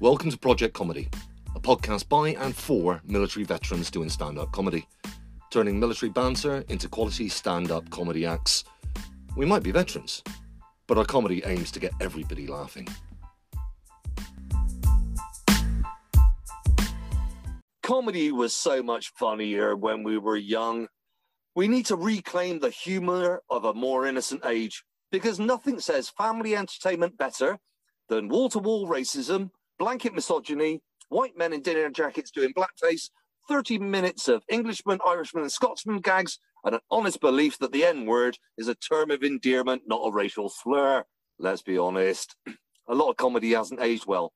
Welcome to Project Comedy, a podcast by and for military veterans doing stand up comedy, turning military banter into quality stand up comedy acts. We might be veterans, but our comedy aims to get everybody laughing. Comedy was so much funnier when we were young. We need to reclaim the humour of a more innocent age because nothing says family entertainment better than wall to wall racism, blanket misogyny, white men in dinner jackets doing blackface, 30 minutes of Englishmen, Irishmen, and Scotsmen gags, and an honest belief that the N word is a term of endearment, not a racial slur. Let's be honest. A lot of comedy hasn't aged well.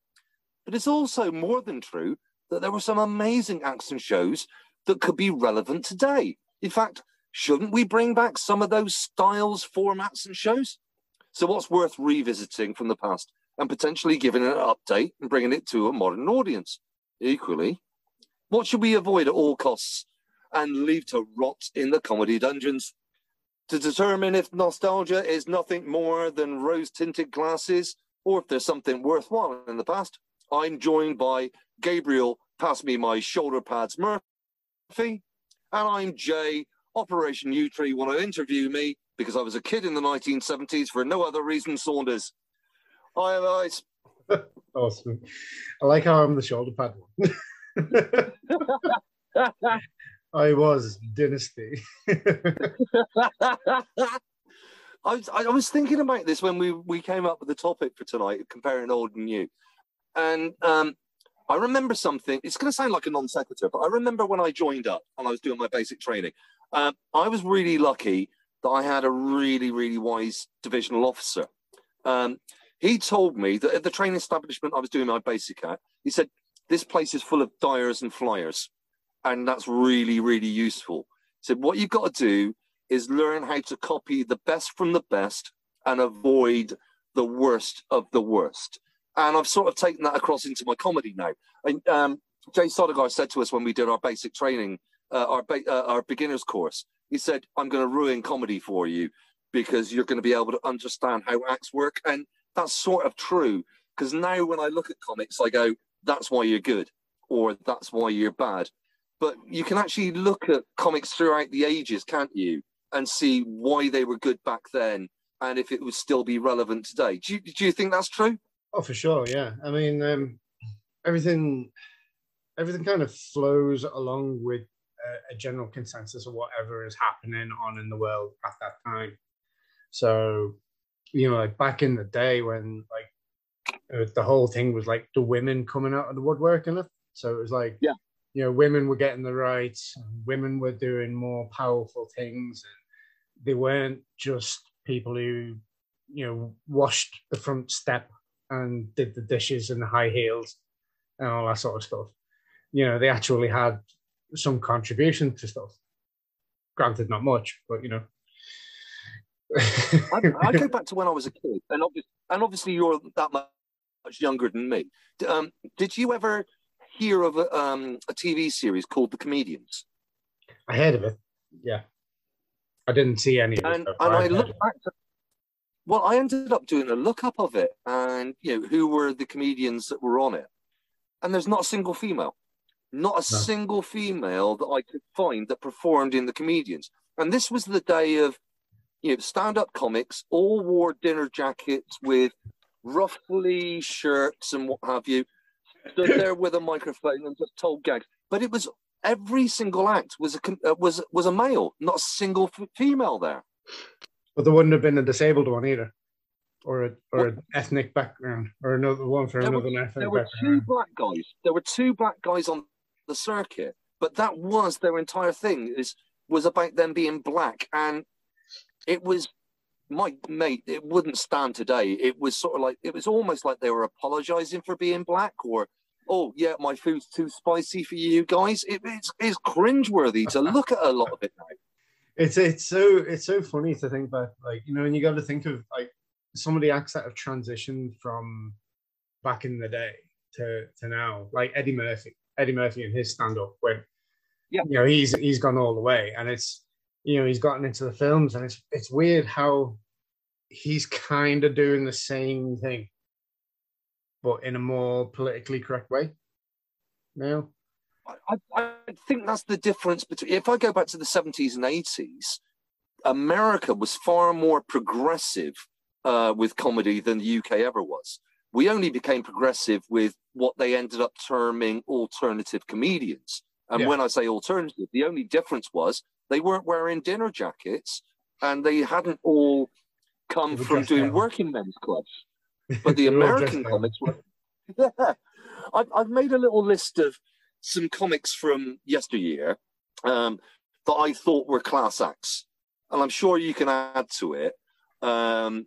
But it's also more than true that there were some amazing action shows that could be relevant today. In fact, shouldn't we bring back some of those styles, formats, and shows? So, what's worth revisiting from the past and potentially giving it an update and bringing it to a modern audience? Equally, what should we avoid at all costs and leave to rot in the comedy dungeons? To determine if nostalgia is nothing more than rose tinted glasses or if there's something worthwhile in the past, I'm joined by Gabriel, pass me my shoulder pads Murphy, and I'm Jay, Operation U Tree want to oh, interview me because I was a kid in the 1970s for no other reason, Saunders. Hi, guys. awesome. I like how I'm the shoulder pad one. I was Dynasty. I was, I was thinking about this when we, we came up with the topic for tonight, comparing old and new. And um, I remember something, it's going to sound like a non sequitur, but I remember when I joined up and I was doing my basic training, um, I was really lucky that I had a really, really wise divisional officer. Um, he told me that at the training establishment I was doing my basic at, he said, This place is full of dyers and flyers. And that's really, really useful. He said, What you've got to do is learn how to copy the best from the best and avoid the worst of the worst. And I've sort of taken that across into my comedy now. And, um, Jay Sodegar said to us when we did our basic training uh, our uh, our beginners course. He said, "I'm going to ruin comedy for you because you're going to be able to understand how acts work," and that's sort of true. Because now when I look at comics, I go, "That's why you're good," or "That's why you're bad." But you can actually look at comics throughout the ages, can't you, and see why they were good back then, and if it would still be relevant today. Do you, do you think that's true? Oh, for sure. Yeah. I mean, um, everything everything kind of flows along with a, a general consensus of whatever is happening on in the world at that time. So, you know, like back in the day when like the whole thing was like the women coming out of the woodwork and it. So it was like, yeah, you know, women were getting the rights, women were doing more powerful things, and they weren't just people who, you know, washed the front step and did the dishes and the high heels and all that sort of stuff. You know, they actually had some contribution to stuff. Granted, not much, but you know. I, I, go back to when I was a kid, and obviously, and obviously you're that much younger than me. Um, did you ever hear of a, um, a TV series called The Comedians? I heard of it. Yeah, I didn't see any. Of and, it, and I looked back. To, well, I ended up doing a look up of it, and you know who were the comedians that were on it, and there's not a single female. Not a no. single female that I could find that performed in the comedians. And this was the day of, you know, stand-up comics, all wore dinner jackets with ruffly shirts and what have you, stood there with a microphone and just told gags. But it was every single act was a uh, was was a male, not a single f- female there. But there wouldn't have been a disabled one either, or a, or an ethnic background, or another one for there another were, ethnic There were background. two black guys. There were two black guys on the circuit. But that was their entire thing is was about them being black, and it was my mate. It wouldn't stand today. It was sort of like it was almost like they were apologizing for being black, or oh yeah, my food's too spicy for you guys. It, it's it's cringeworthy to look at a lot of it now. It's it's so it's so funny to think about, like you know, and you got to think of like some of the acts that have transitioned from back in the day to to now, like Eddie Murphy. Eddie Murphy and his stand up when yeah. you know he's he's gone all the way and it's you know he's gotten into the films and it's it's weird how he's kind of doing the same thing but in a more politically correct way. Now, I, I think that's the difference between. If I go back to the 70s and 80s, America was far more progressive uh, with comedy than the UK ever was. We only became progressive with what they ended up terming alternative comedians. And yeah. when I say alternative, the only difference was they weren't wearing dinner jackets and they hadn't all come from doing working men's clubs. But the American comics were. Yeah. I've, I've made a little list of some comics from yesteryear um, that I thought were class acts. And I'm sure you can add to it. Um,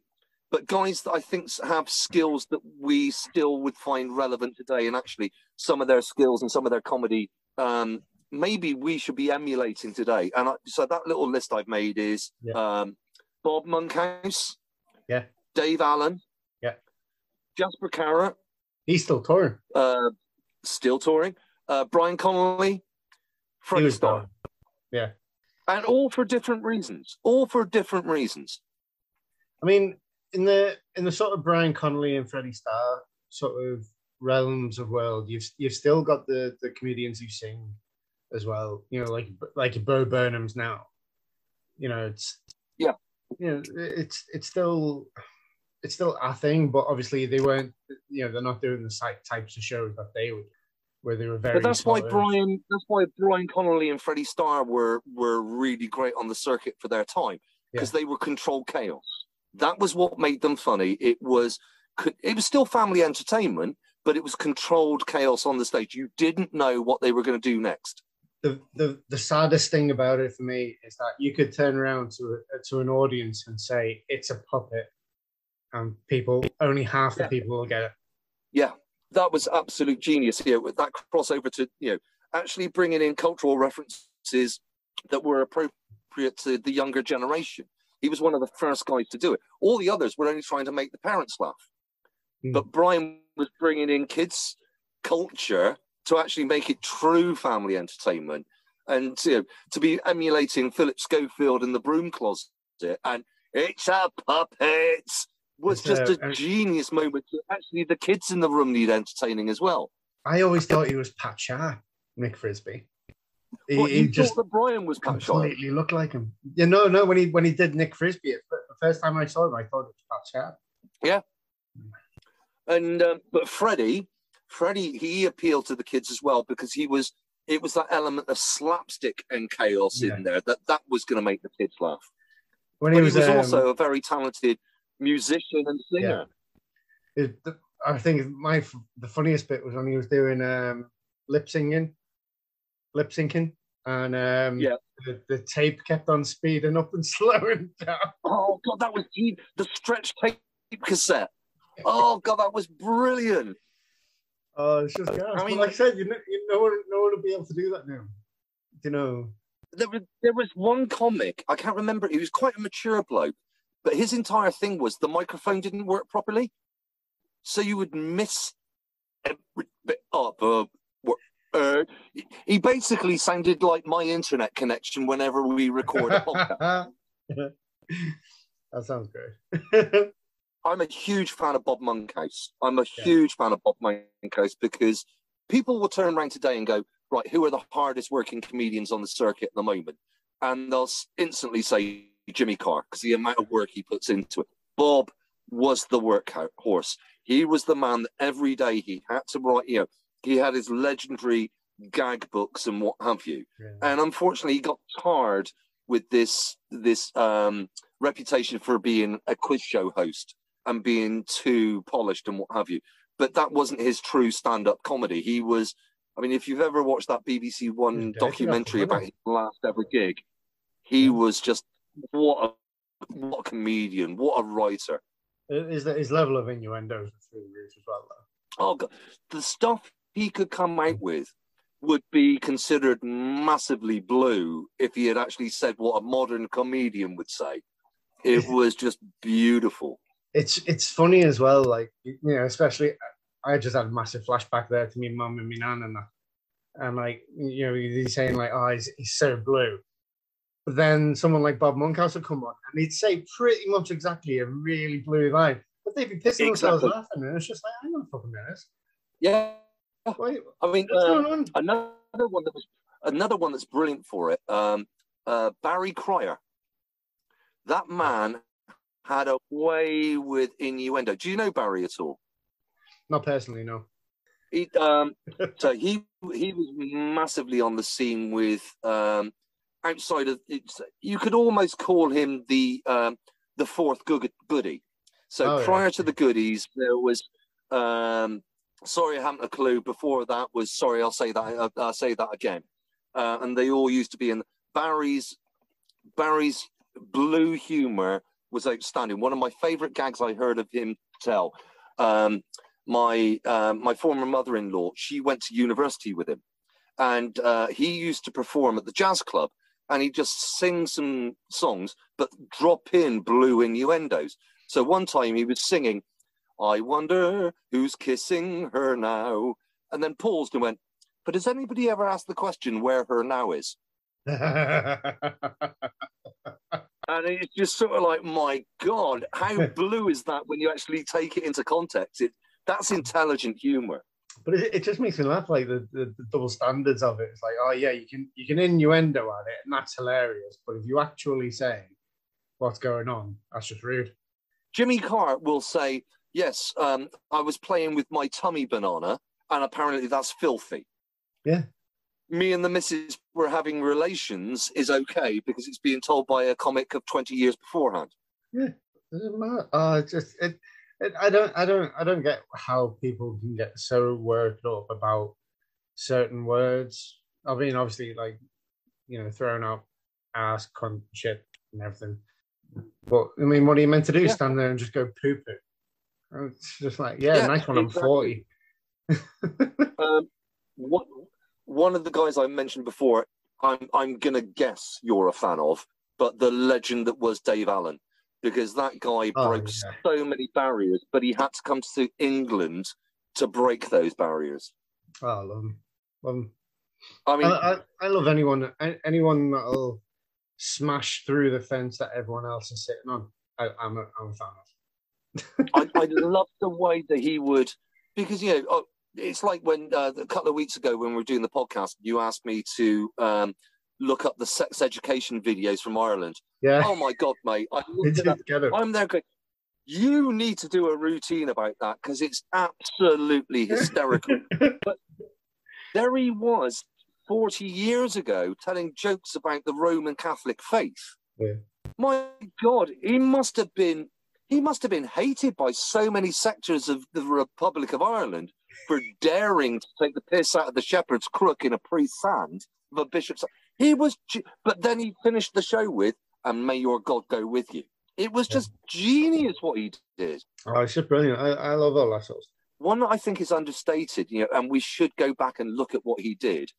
but guys that I think have skills that we still would find relevant today, and actually some of their skills and some of their comedy, um, maybe we should be emulating today. And I, so that little list I've made is yeah. um, Bob Monkhouse, yeah, Dave Allen, yeah, Jasper Carrott. He's still touring. Uh, still touring. Uh, Brian Conley, Freddie Starr. Yeah. And all for different reasons. All for different reasons. I mean, in the in the sort of Brian Conley and Freddie Starr sort of realms of world, you've you've still got the the comedians who sing as well. You know, like like Bo Burnham's now. You know, it's yeah. You know, it's it's still it's still a thing, but obviously they weren't. You know, they're not doing the types of shows that they would, where they were very. But that's why Brian. That's why Brian Conley and Freddie Starr were were really great on the circuit for their time because yeah. they were controlled chaos. That was what made them funny. It was it was still family entertainment, but it was controlled chaos on the stage. You didn't know what they were going to do next. The, the the saddest thing about it for me is that you could turn around to a, to an audience and say it's a puppet, and people only half the yeah. people will get it. Yeah, that was absolute genius here with that crossover to you know actually bringing in cultural references that were appropriate to the younger generation. He was one of the first guys to do it. All the others were only trying to make the parents laugh. Mm. But Brian was bringing in kids' culture to actually make it true family entertainment and you know, to be emulating Philip Schofield in the broom closet and it's a puppet was it's just a, a, genius moment. Actually, the kids in the room need entertaining as well. I always thought he was Pat Sharp, Nick Frisbee. He, what, he just that Brian was completely looked like him. Yeah, no, no. When he when he did Nick Frisbee, the first time I saw him, I thought it was Pat Sharp. Yeah, and um, but Freddie, Freddie, he appealed to the kids as well because he was. It was that element of slapstick and chaos yeah. in there that that was going to make the kids laugh. When he was, he was um, also a very talented musician and singer. Yeah. It, I think my the funniest bit was when he was doing um, lip singing lip syncing, and um, yeah, the, the, tape kept on speeding up and slowing down. Oh god, that was the stretch tape cassette. Oh god, that was brilliant. Oh, it's just gas. I mean, like I said, you know, you no one, no one will be able to do that now. You know, there was there was one comic I can't remember. He was quite a mature bloke, but his entire thing was the microphone didn't work properly, so you would miss every bit of uh, uh, he basically sounded like my internet connection whenever we record a podcast. that sounds great. I'm a huge fan of Bob Monkhouse. I'm a yeah. huge fan of Bob Monkhouse because people will turn around today and go, right, who are the hardest working comedians on the circuit at the moment? And they'll instantly say Jimmy Carr because the amount of work he puts into it. Bob was the workhorse. He was the man that every day he had to write, you know, he had his legendary gag books and what have you. Yeah. And unfortunately, he got tarred with this this um, reputation for being a quiz show host and being too polished and what have you. But that wasn't his true stand-up comedy. He was, I mean, if you've ever watched that BBC One mm, documentary about his last ever gig, he yeah. was just what a what a comedian, what a writer. Is that his level of innuendo through the roof as well? Though? Oh, God. the stuff he could come out mm. with would be considered massively blue if he had actually said what a modern comedian would say. It was just beautiful. It's it's funny as well, like you know, especially I just had a massive flashback there to me mum and me nan and that. And like you know, he's saying like, oh, he's, he's so blue. But then someone like Bob Monkhouse would come on and he'd say pretty much exactly a really blue line. But they'd be pissing themselves Exactly. laughing, and it's just like, hang on a fucking minute. Yeah. Wait, I mean, uh, another one that was another one that's brilliant for it. Um, uh, Barry Cryer. That man had a way with innuendo. Do you know Barry at all? Not personally, no. He, um, so he he was massively on the scene with um, outside of it's, you could almost call him the um, the fourth good, goody. So Oh, yeah. prior to the goodies, there was um, sorry I haven't a clue. Before that was sorry I'll say that I'll, I'll say that again. Uh, and they all used to be in Barry's Barry's blue humor was outstanding. One of my favorite gags I heard of him tell. Um, my uh, my former mother-in-law, she went to university with him, and uh, he used to perform at the jazz club, and he just sing some songs, but drop in blue innuendos. So one time he was singing, "I wonder who's kissing her now," and then paused and went, "But has anybody ever asked the question where her now is?" And it's just sort of like, my God, how blue is that when you actually take it into context? It that's intelligent humor. But it, it just makes me laugh, like the, the, the double standards of it. It's like, oh yeah, you can you can innuendo at it, and that's hilarious. But if you actually say what's going on, that's just rude. Jimmy Carr will say, "Yes, um, I was playing with my tummy banana, and apparently that's filthy." Yeah. Me and the missus were having relations is okay because it's being told by a comic of twenty years beforehand. Matter. Oh, just it, it. I don't. I don't. I don't get how people can get so worked up about certain words. I mean, obviously, like you know, throwing out ass, cunt, shit, and everything. But I mean, what are you meant to do? Yeah. Stand there and just go poo poo? It's just like, yeah, Yeah, nice one. I'm forty. Um, what, one of the guys I mentioned before, I'm I'm gonna guess you're a fan of, but the legend that was Dave Allen, because that guy Oh, broke yeah. so many barriers, but he had to come to England to break those barriers. Oh, I love him. Love him. I I, mean, I, I love anyone anyone that'll smash through the fence that everyone else is sitting on. I, I'm a I'm a fan of. I, I love the way that he would, because you know, oh, it's like when uh, a couple of weeks ago when we were doing the podcast, you asked me to um, look up the sex education videos from Ireland. Yeah, Oh my god, mate! I they looked it do up. together. I'm there going. You need to do a routine about that because it's absolutely hysterical. there he was 40 years ago telling jokes about the Roman Catholic faith. Yeah. My God, he must have been he must have been hated by so many sectors of the Republic of Ireland for daring to take the piss out of the shepherd's crook in a priest's hand of a bishop's. He was, but then he finished the show with, "And may your God go with you." It was just genius what he did Oh, it's just brilliant. I, I love all that sort of stuff. one that I think is understated, you know, and we should go back and look at what he did,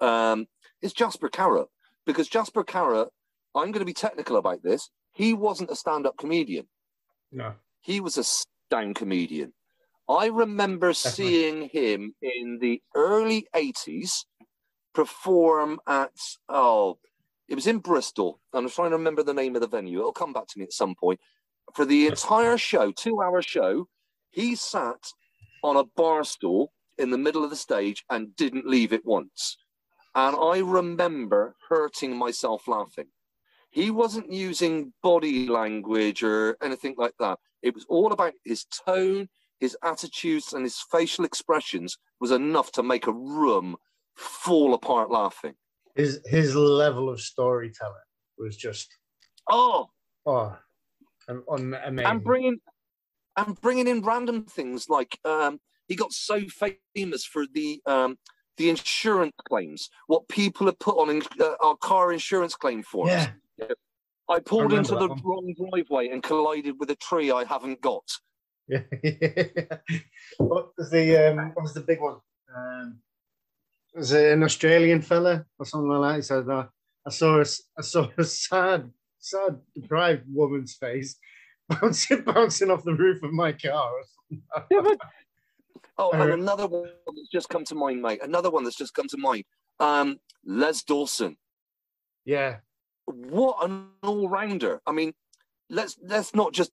um, is Jasper Carrott. Because Jasper Carrott, I'm going to be technical about this, he wasn't a stand up comedian, No. he was a down comedian. I remember seeing him in the early 80s perform at, oh, it was in Bristol. and I'm trying to remember the name of the venue. It'll come back to me at some point. For the entire show, two hour show, he sat on a bar stool in the middle of the stage and didn't leave it once. And I remember hurting myself laughing. He wasn't using body language or anything like that. It was all about his tone, his attitudes, and his facial expressions was enough to make a room fall apart laughing. His his level of storytelling was just Oh, oh, am- un- amazing. and bringing and bringing in random things like um, he got so famous for the um, the insurance claims, what people have put on in, uh, our car insurance claim forms. yeah, I pulled remember into the one. wrong driveway and collided with a tree I haven't got. yeah. what was the um, what was the big one? Um, was it an Australian fella or something like that? He said, uh, "I saw a, I saw a sad, sad, deprived woman's face bouncing, bouncing off the roof of my car." Oh, and Uh, another one that's just come to mind, mate. Another one that's just come to mind. Um, Les Dawson. yeah, what an all-rounder. I mean, let's let's not just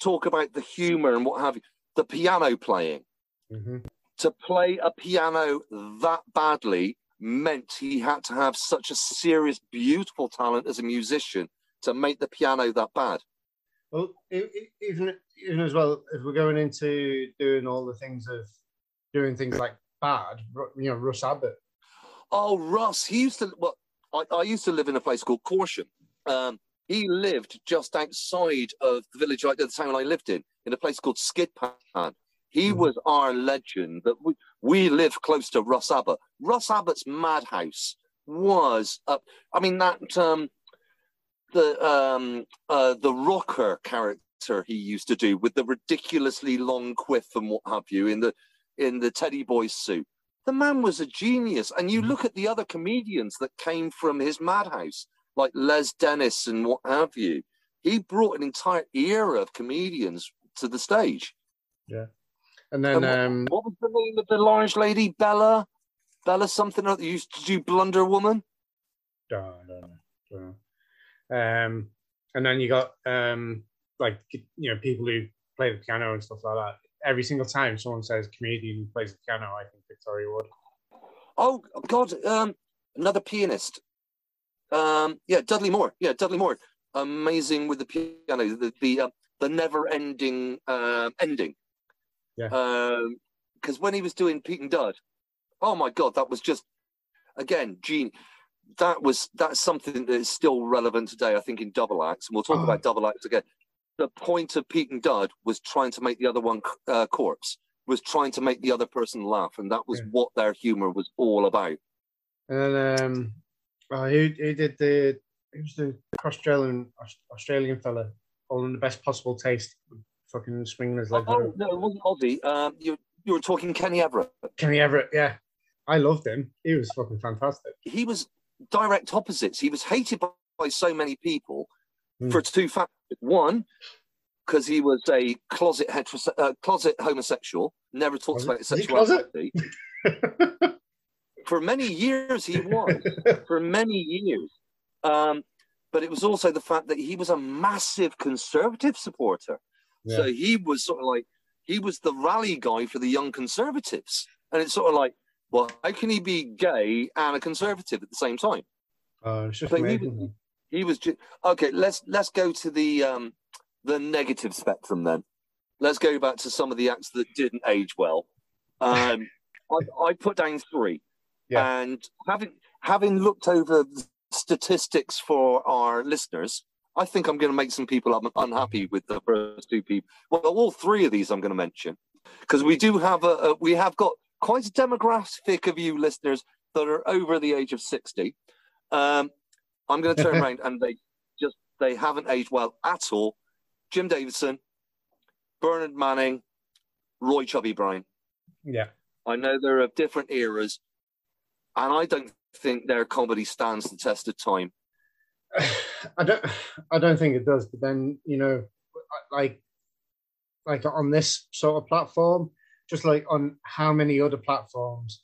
talk about the humor and what have you. The piano playing. Mm-hmm. To play a piano that badly meant he had to have such a serious, beautiful talent as a musician to make the piano that bad. Well, even even as well, if we're going into doing all the things of doing things like bad, you know, Russ Abbott. Oh, Russ, he used to. Well, I, I used to live in a place called Caution. Um, he lived just outside of the village, like the town I lived in, in a place called Skidpan. He mm. was our legend. That we we live close to Russ Abbott. Russ Abbott's madhouse was. Uh, I mean that um, the um, uh, the rocker character he used to do with the ridiculously long quiff and what have you in the in the Teddy Boy suit. The man was a genius, and you look at the other comedians that came from his madhouse, like Les Dennis and what have you. He brought an entire era of comedians to the stage. Yeah, and then and what, um, what was the name of the large lady? Bella, Bella something. That used to do Blunder Woman. No, no, no. Um, and then you got um, like you know people who play the piano and stuff like that. Every single time someone says comedian who plays the piano, I think Victoria Wood. Oh God, um, another pianist. Um, yeah, Dudley Moore. Yeah, Dudley Moore. Amazing with the piano. The the, uh, the never-ending uh, ending. Yeah. Um because um, when he was doing Pete and Dud, oh my God, that was just again gene that was that's something that is still relevant today. I think in double acts, and we'll talk oh. about double acts again. The point of Pete and Dud was trying to make the other one uh, corpse, was trying to make the other person laugh, and that was yeah. what their humor was all about. And um, well, who, who did the? Who was the Australian Australian fella? All in the best possible taste, fucking swinging his leg. Oh, no, it wasn't Aussie. Um, you you were talking Kenny Everett. Kenny Everett, yeah. I loved him. He was fucking fantastic. He was direct opposites. He was hated by, by so many people mm. for two factors. One, because he was a closet heterose- uh, closet homosexual, never talks about his sexuality. for many years, he was. for many years. Um, but it was also the fact that he was a massive conservative supporter. Yeah. So he was sort of like, he was the rally guy for the young conservatives. And it's sort of like, well, how can he be gay and a conservative at the same time? Uh, it's just so he was, he was just, okay. Let's let's go to the um, the negative spectrum then. Let's go back to some of the acts that didn't age well. Um, I, I put down three, yeah. and having having looked over statistics for our listeners, I think I'm going to make some people unhappy with the first two people. Well, all three of these I'm going to mention because we do have a, a we have got quite a demographic of you listeners that are over the age of 60. Um, I'm going to turn around and they just, they haven't aged well at all. Jim Davidson, Bernard Manning, Roy Chubby Brown. Yeah. I know they're of different eras, and I don't think their comedy stands the test of time. I don't, I don't think it does. But then you know, like, like on this sort of platform, just like on how many other platforms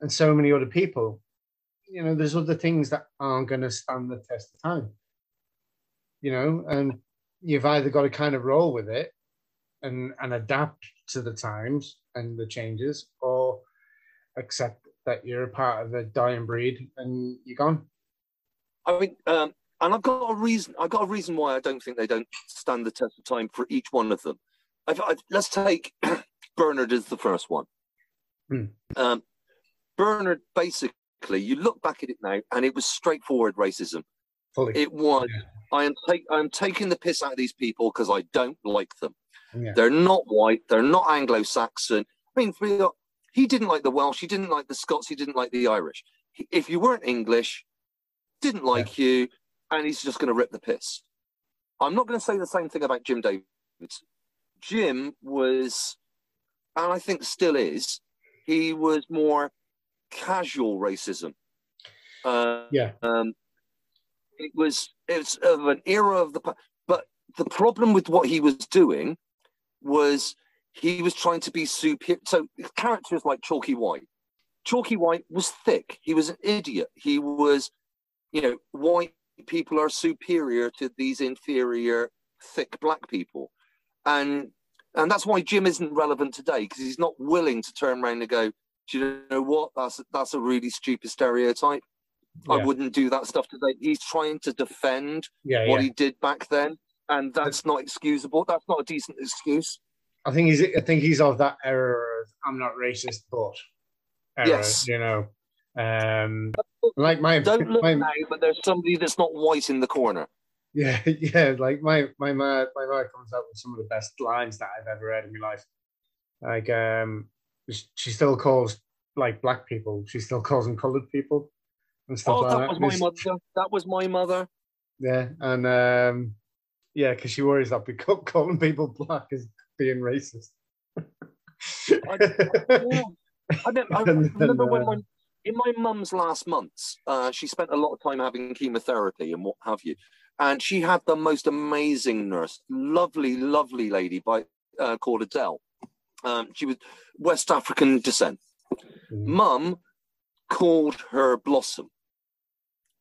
and so many other people. You know, there's other things that aren't going to stand the test of time. You know, and you've either got to kind of roll with it and and adapt to the times and the changes, or accept that you're a part of a dying breed and you're gone. I mean, um, and I've got a reason. I've got a reason why I don't think they don't stand the test of time for each one of them. I've, I've, let's take Bernard as the first one. Hmm. Um, Bernard, basically, you look back at it now, and it was straightforward racism. Fully. It was. Yeah. I am take, I'm taking the piss out of these people because I don't like them. Yeah. They're not white. They're not Anglo-Saxon. I mean, he didn't like the Welsh. He didn't like the Scots. He didn't like the Irish. If you weren't English, didn't like yeah. you, and he's just going to rip the piss. I'm not going to say the same thing about Jim Davids. Jim was and I think still is, he was more casual racism. Uh, yeah. Um, it was it's of an era of the but the problem with what he was doing was he was trying to be superior. So characters like Chalky White, Chalky White was thick. He was an idiot. He was, you know, white people are superior to these inferior, thick black people. and and that's why Jim isn't relevant today because he's not willing to turn around and go, do you know what? That's that's a really stupid stereotype. I wouldn't do that stuff today. He's trying to defend Yeah, what yeah. he did back then, and that's not excusable. That's not a decent excuse. I think he's. I think he's of that era of I'm not racist, but era, Yes. you know. Um, like my, Don't look my now, but there's somebody that's not white in the corner. yeah, yeah, like my my ma, my ma comes up with some of the best lines that I've ever read in my life. Like, um, she- she still calls like black people. She still calls them colored people and stuff Oh, like that that. was my mother. That was my mother. Yeah, and um, yeah, because she worries that because calling people black is being racist. Yeah. I, don't, I then, remember when uh, my in my mum's last months, uh, she spent a lot of time having chemotherapy and what have you, and she had the most amazing nurse, lovely, lovely lady by uh, called Adele. Um, she was West African descent. Mhm. Mum called her Blossom,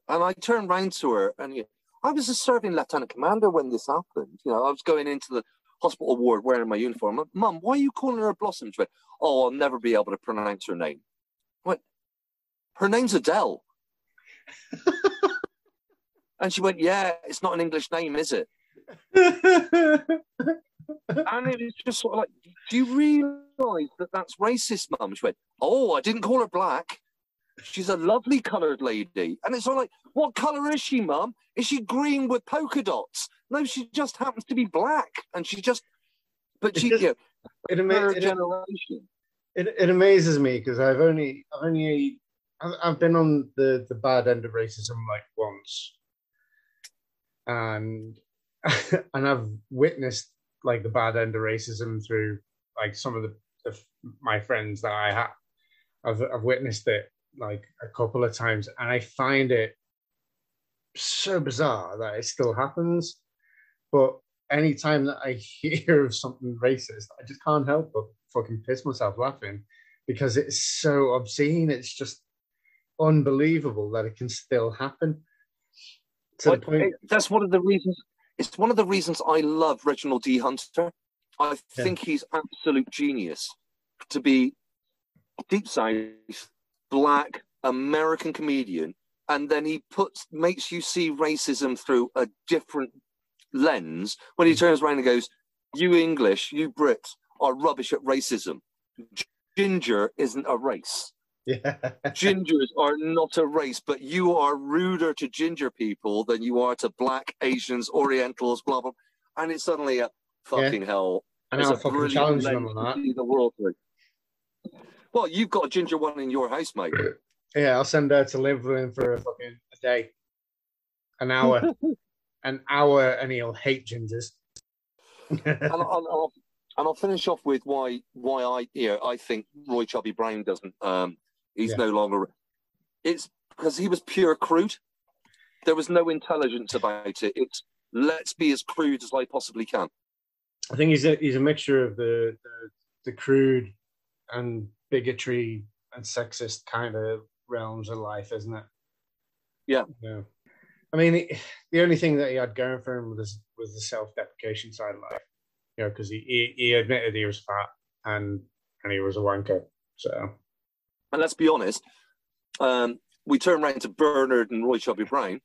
and I turned round to her, and you I was a serving lieutenant commander when this happened. You know, I was going into the hospital ward wearing my uniform. Mum, why are you calling her a Blossom? She went, "Oh, I'll never be able to pronounce her name." I went, "Her name's Adele," and she went, "Yeah, it's not an English name, is it?" And it was just sort of like, "Do you realise that that's racist, Mum?" She went, "Oh, I didn't call her black." She's a lovely coloured lady. And it's all like, what colour is she, Mum? Is she green with polka dots? No, she just happens to be black. And she just, but she, It just- you know, it, ama- it, generation. it, it amazes me because I've only I've only I've, I've been on the the bad end of racism like once, and and I've witnessed like the bad end of racism through like some of the, the my friends that I have. I've I've witnessed it like a couple of times, and I find it so bizarre that it still happens. But anytime that I hear of something racist, I just can't help but fucking piss myself laughing because it's so obscene. It's just unbelievable that it can still happen. To the point- that's one of the reasons, it's one of the reasons I love Reginald D. Hunter. I Yeah. think he's absolute genius to be deep south, black, American comedian, and then he puts makes you see racism through a different lens when he hmm. turns around and goes, You English, you Brits are rubbish at racism. Ginger isn't a race. yeah, Gingers are not a race, but you are ruder to ginger people than you are to black, Asians, Orientals, blah blah. And it's suddenly a fucking hell. and It's a fucking challenge them on that. the world through. Well, you've got a ginger one in your house, mate. Yeah, I'll send her to live with him for a fucking a day, an hour, an hour, and he'll hate gingers. and, I'll, and I'll finish off with why why I you know I think Roy Chubby Brown doesn't um he's Yeah. no longer it's because he was pure crude. There was no intelligence about it. It's let's be as crude as I possibly can. I think he's a he's a mixture of the the, the crude and bigotry and sexist kind of realms of life, isn't it? Yeah. Yeah. I mean, the- only thing that he had going for him was was the self-deprecation side of life. You know, because he, he he admitted he was fat and and he was a wanker. So And let's be honest, um, we turn around to Bernard and Roy Chubby Brown.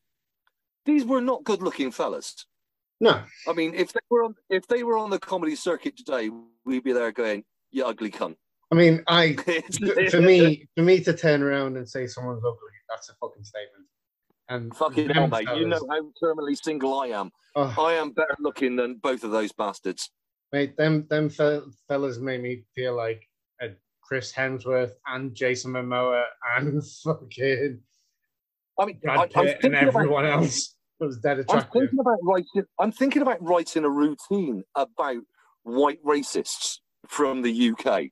These were not good-looking fellas. no, I mean, if they were on if they were on the comedy circuit today, we'd be there going, "You ugly cunt." I mean, I for me for me to turn around and say someone's ugly, that's a fucking statement. And Fucking them hell, mate. You know how terminally single I am. oh, I am better looking than both of those bastards. Mate, them them fe- fellas made me feel like a Chris Hemsworth and Jason Momoa and fucking I mean, I, Brad I'm Pitt and thinking about everyone else was dead I'm thinking about writing. I'm thinking about writing a routine about white racists from the UK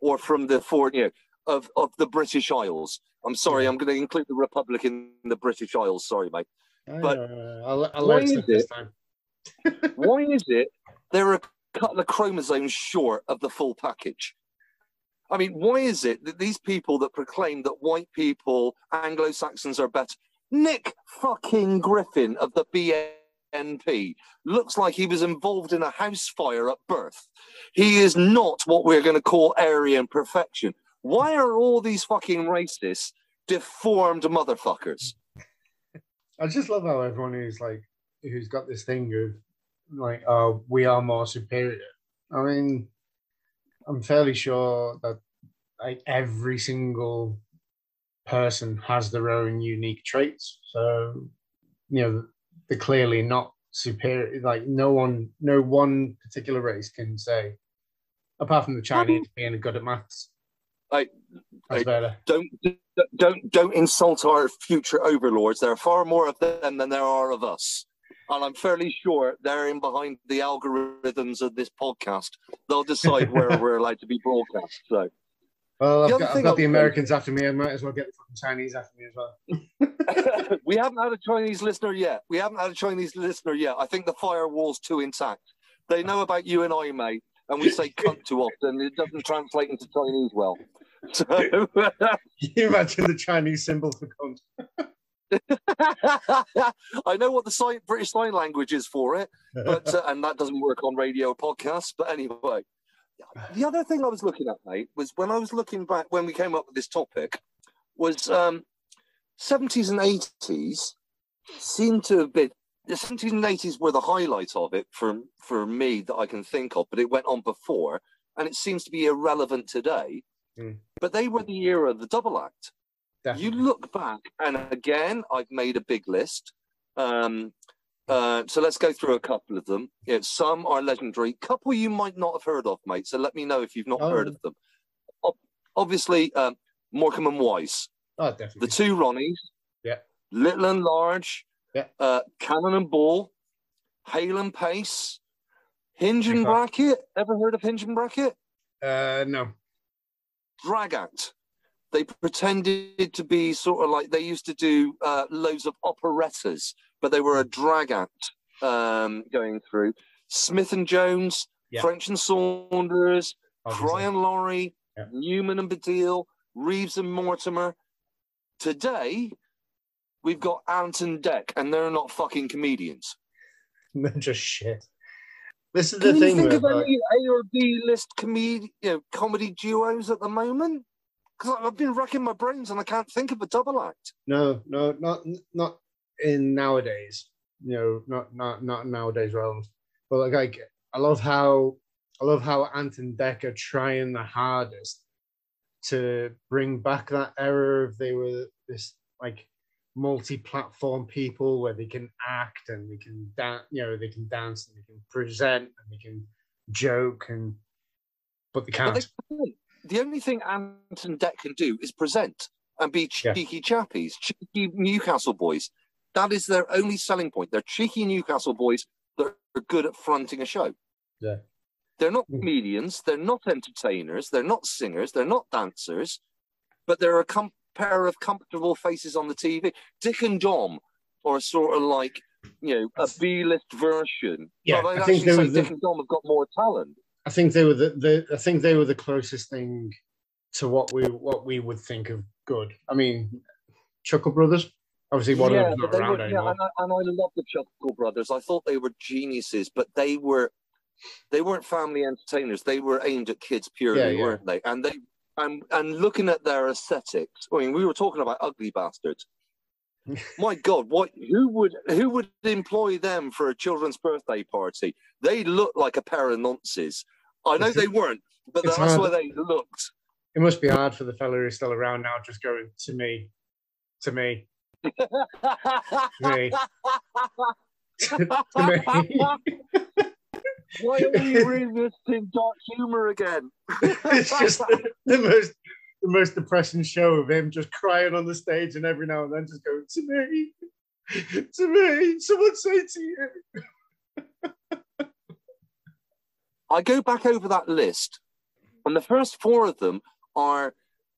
or from the foreign, you know, of of the British Isles. I'm sorry, I'm going to include the Republic in the British Isles. Sorry, mate. but Uh, I'll, I'll why is it-. Why is it they're a couple of chromosomes short of the full package? I mean, why is it that these people that proclaim that white people, Anglo Saxons are better, Nick fucking Griffin of the BNP looks like he was involved in a house fire at birth. He is not what we're going to call Aryan perfection. Why are all these fucking racists deformed motherfuckers? I just love how everyone who's like who's got this thing of like, oh, we are more superior. I mean, I'm fairly sure that like every single person has their own unique traits. So, you know, they're clearly not superior. Like no one, no one particular race can say, apart from the Chinese being good at maths. I, That's I don't don't don't insult our future overlords. There are far more of them than there are of us. And I'm fairly sure they're in behind the algorithms of this podcast. They'll decide where we're allowed to be broadcast. So Well, The I've other got, I've got the Americans after me. I might as well get the fucking Chinese after me as well. we haven't had a Chinese listener yet. We haven't had a Chinese listener yet. I think the firewall's too intact. They know about you and I, mate, and we say cunt too often. It doesn't translate into Chinese well. So you imagine the Chinese symbol for cunt? I know what the sign, British Sign Language is for it, but uh, and that doesn't work on radio or podcasts. But anyway, the other thing I was looking at, mate, was when I was looking back when we came up with this topic, was um, 70s and 80s seem to have been the 70s and 80s were the highlight of it for for me that I can think of, but it went on before, and it seems to be irrelevant today. Mm. But they were the era of the double act. You look back, and again, I've made a big list. Um, uh, so let's go through a couple of them. Yeah, some are legendary. Couple you might not have heard of, mate. So let me know if you've not Oh. heard of them. Ob- obviously, um, Morecambe and Wise, Oh, definitely. the two Ronnies. Yeah. Little and Large. Yeah. Uh, Cannon and Ball. Hale and Pace. Hinge and Bracket. Ever heard of Hinge and Bracket? Uh, no. Drag act. They pretended to be sort of like they used to do uh, loads of operettas, but they were a drag act um, going through. Smith and Jones, Yeah. French and Saunders, obviously. Fry and Laurie, Yeah. Newman and Baddiel, Reeves and Mortimer. Today, we've got Ant and Dec, and they're not fucking comedians. They're just shit. This is Can the you think of like, any A or B list comedy, you know, comedy duos at the moment? Because I've been racking my brains and I can't think of a double act. no, no, not not in nowadays. You know, not not not nowadays realms. But like, like I love how I love how Ant and Dec are trying the hardest to bring back that era of they were this like multi-platform people where they can act and they can dance, you know, they can dance and they can present and they can joke and but they But can't. they the only thing Ant and Dec can do is present and be Yeah. cheeky chappies, cheeky Newcastle boys. That is their only selling point. They're cheeky Newcastle boys that are good at fronting a show. Yeah. They're not Mm. comedians, they're not entertainers, they're not singers, they're not dancers, but they're a com- pair of comfortable faces on the TV. Dick and Dom are sort of like, you know, a B list version. Yeah, but I'd I think they say were the- Dick and Dom have got more talent. I think they were the, the I think they were the closest thing to what we what we would think of good. I mean, Chuckle Brothers. Obviously, one of them's but not around were, anymore. Yeah, and, I, and I love the Chuckle Brothers. I thought they were geniuses, but they were they weren't family entertainers. They were aimed at kids purely, Yeah, yeah. weren't they? And they and and looking at their aesthetics. I mean, we were talking about ugly bastards. My God, what who would who would employ them for a children's birthday party? They look like a pair of nonces. I know they weren't, but it's that's hard. where they looked. It must be hard for the fella who's still around now, just going to me, to me, Me. to me. Why are we revisiting dark humor again? it's just the, the most the most depressing show of him just crying on the stage and every now and then just going to me, to me. Someone say to you. I go back over that list, and the first four of them are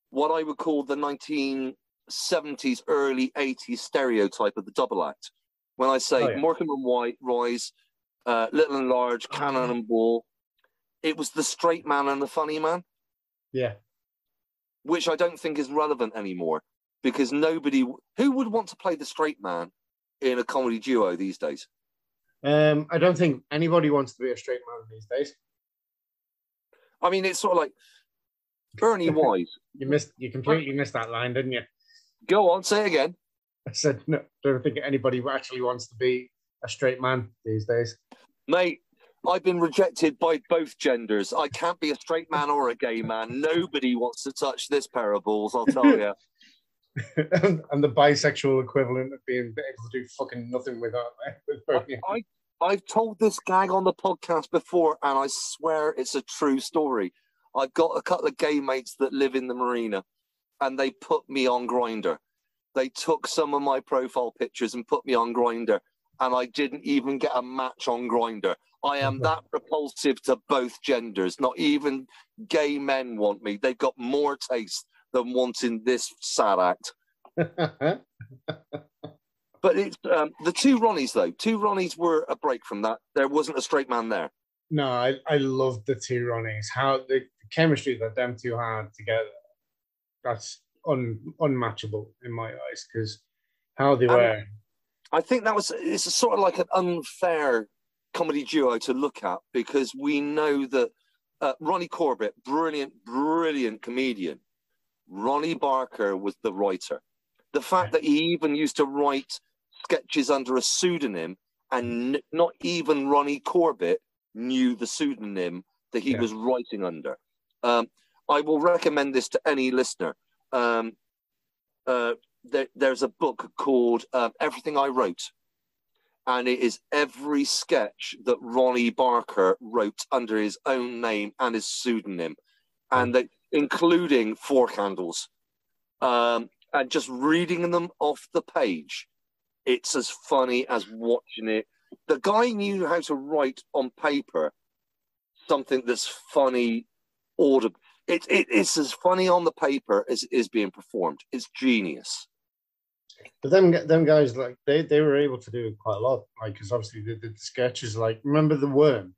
what I would call the 1970s, early 80s stereotype of the double act. When I say Oh, yeah. Morecambe and White, Rise, uh, Little and Large, Cannon and Ball, it was the straight man and the funny man, Yeah, which I don't think is relevant anymore because nobody who would want to play the straight man in a comedy duo these days. Um, I don't think anybody wants to be a straight man these days. I mean, it's sort of like Bernie Wise. You missed, you completely missed that line, didn't you? Go on, say it again. I said, no, don't think anybody actually wants to be a straight man these days. Mate, I've been rejected by both genders. I can't be a straight man or a gay man. Nobody wants to touch this pair of balls, I'll tell you. and, and the bisexual equivalent of being able to do fucking nothing with both you. I, I've told this gag on the podcast before, and I swear it's a true story. I've got a couple of gay mates that live in the marina, and they put me on Grindr. They took some of my profile pictures and put me on Grindr, and I didn't even get a match on Grindr. I am that repulsive to both genders. Not even gay men want me. They've got more taste than wanting this sad act. But it's um, the two Ronnies though. Two Ronnies were a break from that. There wasn't a straight man there. no, I, I love the two Ronnies. How the, chemistry that them two had together, that's un, unmatchable in my eyes. Because how they And- were, I think that was it's a sort of like an unfair comedy duo to look at because we know that uh, Ronnie Corbett, brilliant, brilliant comedian. Ronnie Barker was the writer. The fact that he even used to write sketches under a pseudonym and n- not even Ronnie Corbett knew the pseudonym that he Yeah. was writing under. Um, I will recommend this to any listener. Um, uh, there, there's a book called uh, Everything I Wrote, and it is every sketch that Ronnie Barker wrote under his own name and his pseudonym, and they, including four candles. Um, and just reading them off the page, it's as funny as watching it. The guy knew how to write on paper something that's funny, audible. It, it, it's as funny on the paper as it is being performed. It's genius. But them them guys like they they were able to do quite a lot. Like because obviously the, the sketches like remember the worm.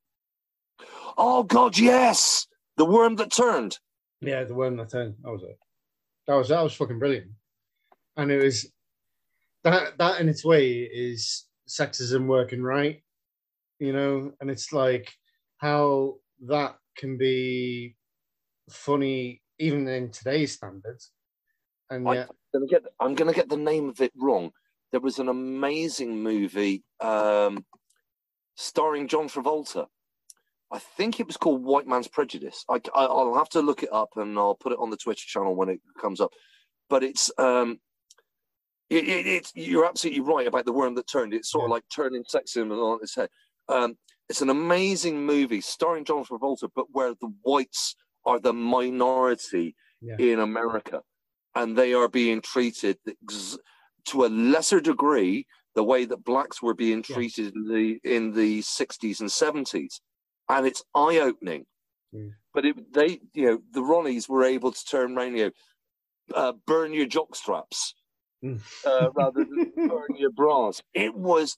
Oh God, yes, the worm that turned. Yeah, the worm that turned. That was it. That was that was fucking brilliant. And it was that that in its way is sexism working right, you know, and it's like how that can be funny even in today's standards. And I- yet Gonna get, I'm going to get the name of it wrong. There was an amazing movie um, starring John Travolta. I think it was called White Man's Prejudice. I, I, will have to look it up and I'll put it on the Twitter channel when it comes up. But it's um, it, it, it's you're absolutely right about the worm that turned. It's sort of like turning sexism on its head. Um, it's an amazing movie starring John Travolta, but where the whites are the minority Yeah. in America, and they are being treated to a lesser degree the way that blacks were being Yeah. treated in the in the 60s and 70s, and it's eye opening. Mm. But it, they, you know, the Ronnies were able to turn around, you know, uh, burn your jock straps Mm. uh, rather than burn your bras. It was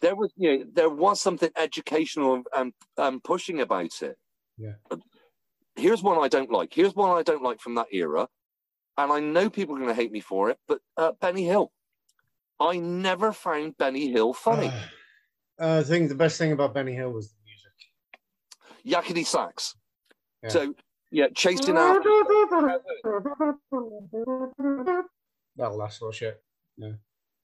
there was you know there was something educational and and pushing about it. Yeah. Here's one I don't like. Here's one I don't like from that era, and I know people are going to hate me for it. But uh, Benny Hill, I never found Benny Hill funny. Uh, I think the best thing about Benny Hill was the music. Yakety sax. Yeah. So yeah, chasing out. That last little shit. Yeah.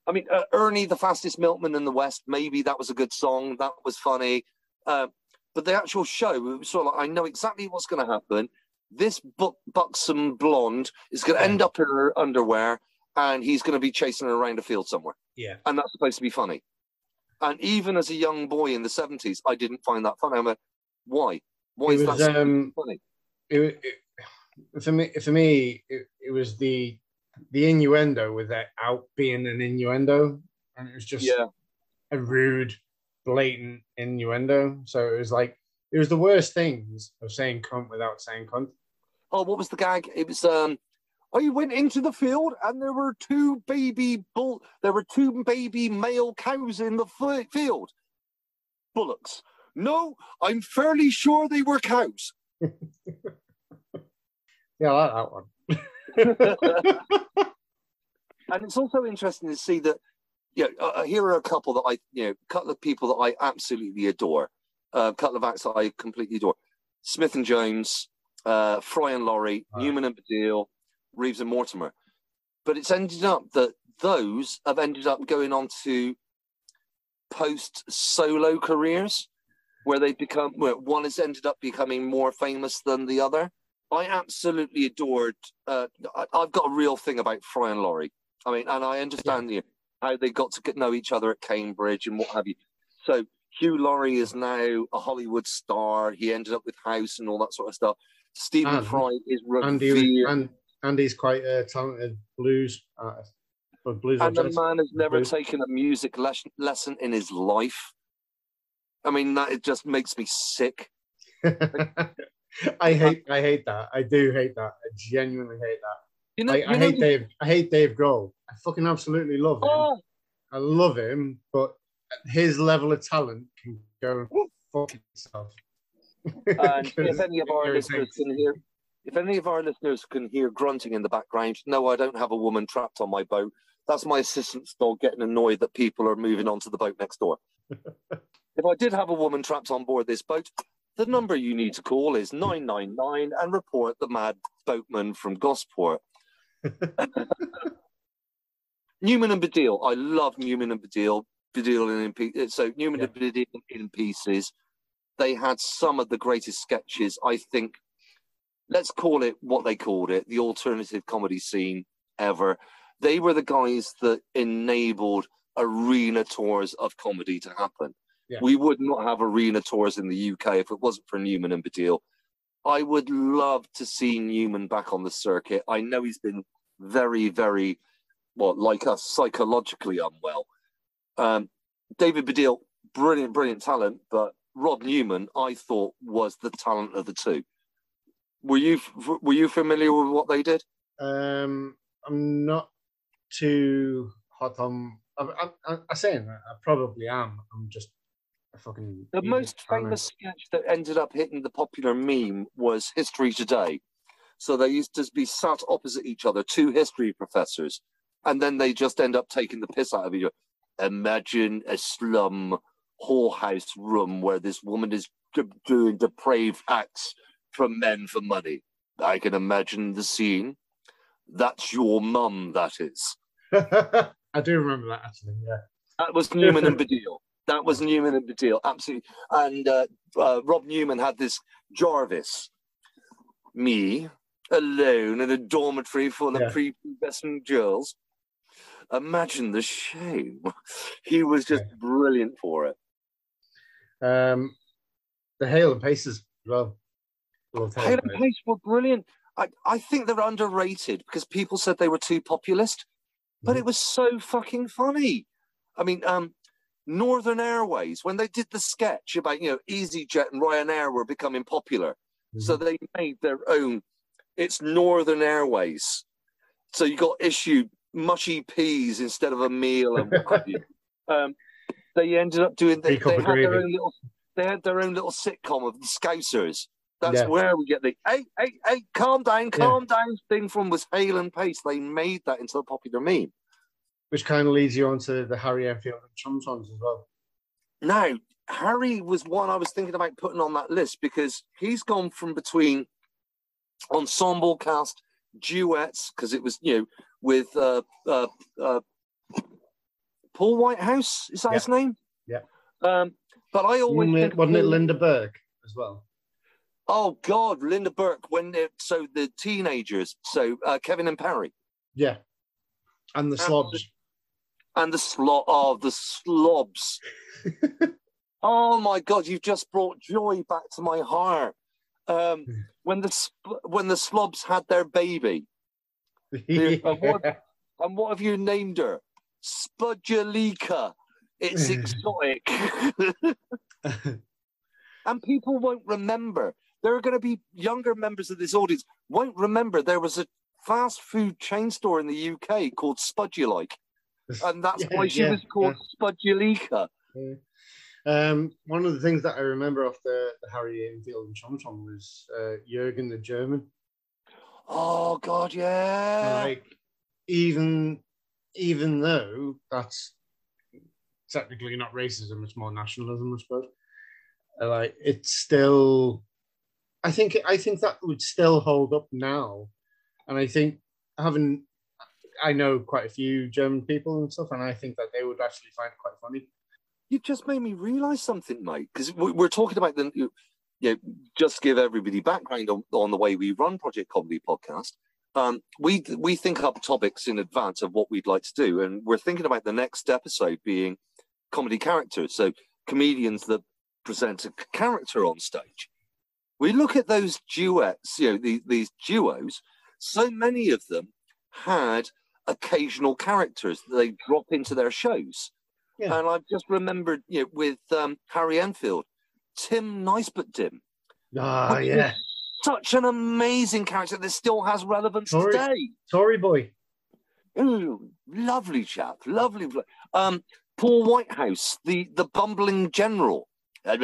I mean, uh, Ernie, the fastest milkman in the West, maybe that was a good song. That was funny. Uh, but the actual show, it was sort of like, I know exactly what's going to happen. This bu- buxom blonde is going to end up in her underwear and he's going to be chasing her around a field somewhere. Yeah. And that's supposed to be funny. And even as a young boy in the 70s, I didn't find that funny. I'm like, why? Why It is was, that um, funny? it, it, for me, for me, it, it was the the innuendo with that out being an innuendo, and it was just Yeah. a rude, blatant innuendo. So it was like it was the worst things of saying cunt without saying cunt. Oh, what was the gag? It was um I went into the field and there were two baby bull there were two baby male cows in the f- field. Bullocks. No, I'm fairly sure they were cows. Yeah, I like that one. and it's also interesting to see that yeah, uh, here are a couple that I, you know, a couple of people that I absolutely adore. Uh, a couple of acts that I completely adore: Smith and Jones, uh, Fry and Laurie, Right. Newman and Baddiel, Reeves and Mortimer. But it's ended up that those have ended up going on to post solo careers where they become where one has ended up becoming more famous than the other. I absolutely adored. Uh, I, I've got a real thing about Fry and Laurie. I mean, and I understand you how they got to get, know each other at Cambridge and what have you. So Hugh Laurie is now a Hollywood star. He ended up with House and all that sort of stuff. Stephen And Fry is revered, and Andy's quite a talented blues artist. But blues and the man has never Blues. taken a music les- lesson in his life. I mean, that it just makes me sick. I hate I hate that. I do hate that. I genuinely hate that. You know, I, you I know hate Dave. I hate Dave Grohl. I fucking absolutely love him. Oh, I love him, but his level of talent can go fuck himself. And if any of our listeners can hear, if any of our listeners can hear grunting in the background, no, I don't have a woman trapped on my boat. That's my assistant's dog getting annoyed that people are moving onto the boat next door. if I did have a woman trapped on board this boat, the number you need to call is 999 and report the mad boatman from Gosport. Newman and Baddiel. I love Newman and Baddiel. Baddiel in so Newman and Baddiel in pieces. They had some of the greatest sketches. I think. Let's call it what they called it: the alternative comedy scene ever. They were the guys that enabled arena tours of comedy to happen. Yeah. We would not have arena tours in the UK if it wasn't for Newman and Baddiel. I would love to see Newman back on the circuit. I know he's been very, very, well, like us, psychologically unwell. Um, David Baddiel, brilliant, brilliant talent, but Rob Newman, I thought, was the talent of the two. Were you were you familiar with what they did? Um, I'm not too hot on. I'm. I, I, I say that I probably am. I'm just a fucking. The most famous sketch that ended up hitting the popular meme was History Today. So they used to be sat opposite each other, two history professors, and then they just end up taking the piss out of each other. Imagine a slum whorehouse room where this woman is doing depraved acts from men for money. I can imagine the scene. That's your mum, that is. I do remember that actually. Yeah. That was Newman and Baddiel. That was Newman and Baddiel, absolutely. And uh, uh, Rob Newman had this Jarvis, me, alone in a dormitory full of Yeah. prepubescent girls. Imagine the shame. He was just Yeah. brilliant for it. Um, the Hale and Paces as well. Hale and Pace. Were brilliant. I, I think they're underrated because people said they were too populist, but Mhm. it was so fucking funny. I mean, um, Northern Airways, when they did the sketch about, you know, EasyJet and Ryanair were becoming popular, so Mm-hmm. they made their own. It's Northern Airways. So you got issued mushy peas instead of a meal and what have you. Um, they ended up doing. They, they had their own little. They had their own little sitcom of the Scousers. That's Yeah. where we get the hey, hey, hey, calm down, calm down thing from was Hale and Pace. They made that into a popular meme. which kind of leads you on to the Harry Enfield and Chum songs as well. Now, Harry was one I was thinking about putting on that list because he's gone from between ensemble cast, duets, because it was, you know, with uh, uh, uh, Paul Whitehouse, is that Yeah. his name? Yeah. Um, but I always Wasn't wasn't it Linda Burke as well? Oh God, Linda Burke. When so the teenagers, so uh, Kevin and Perry, Yeah. And the slobs. and the slot of the slobs. oh my God, you've just brought joy back to my heart. Um, when the when the slobs had their baby, the- uh, what- and what have you named her? Spudulika. It's exotic. and people won't remember. There are going to be younger members of this audience won't remember there was a fast food chain store in the UK called Spudulike, and that's Yeah, why she yeah, was called Spudulika. Um, one of the things that I remember off the, the Harry Enfield and Chum song was uh, Jurgen the German. Oh God, yeah. Like even even though that's technically not racism; it's more nationalism, I suppose. Uh, like it's still, I think I think that would still hold up now, and I think having I know quite a few German people and stuff, and I think that they would actually find it quite funny. You just made me realise something, mate. Because we're talking about the, you know, just give everybody background on, on the way we run Project Comedy Podcast. Um, we we think up topics in advance of what we'd like to do, and we're thinking about the next episode being comedy characters. So comedians that present a character on stage. We look at those duets, you know, the, these duos. So many of them had occasional characters that they drop into their shows. Yeah. And I've just remembered, you know, with um, Harry Enfield, Tim Nice but Nicebutdim. Ah, yeah. Such an amazing character that still has relevance Sorry. today. Sorry, boy. Ooh, lovely chap, lovely. Um, Paul Whitehouse, the the bumbling general. Yeah.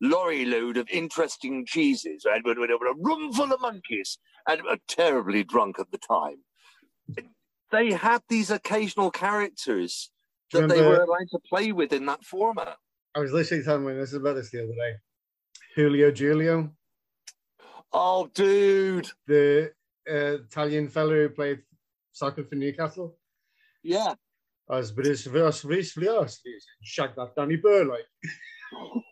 Lorry load of interesting cheeses, right? A room full of monkeys, and uh, terribly drunk at the time. They had these occasional characters that Remember, they were allowed to play with in that format. I was literally telling my this about this the other day. Julio Julio. Oh, dude. The uh, Italian fellow who played soccer for Newcastle. Yeah. As British versus Reese Flios. Shag that Danny Burr like.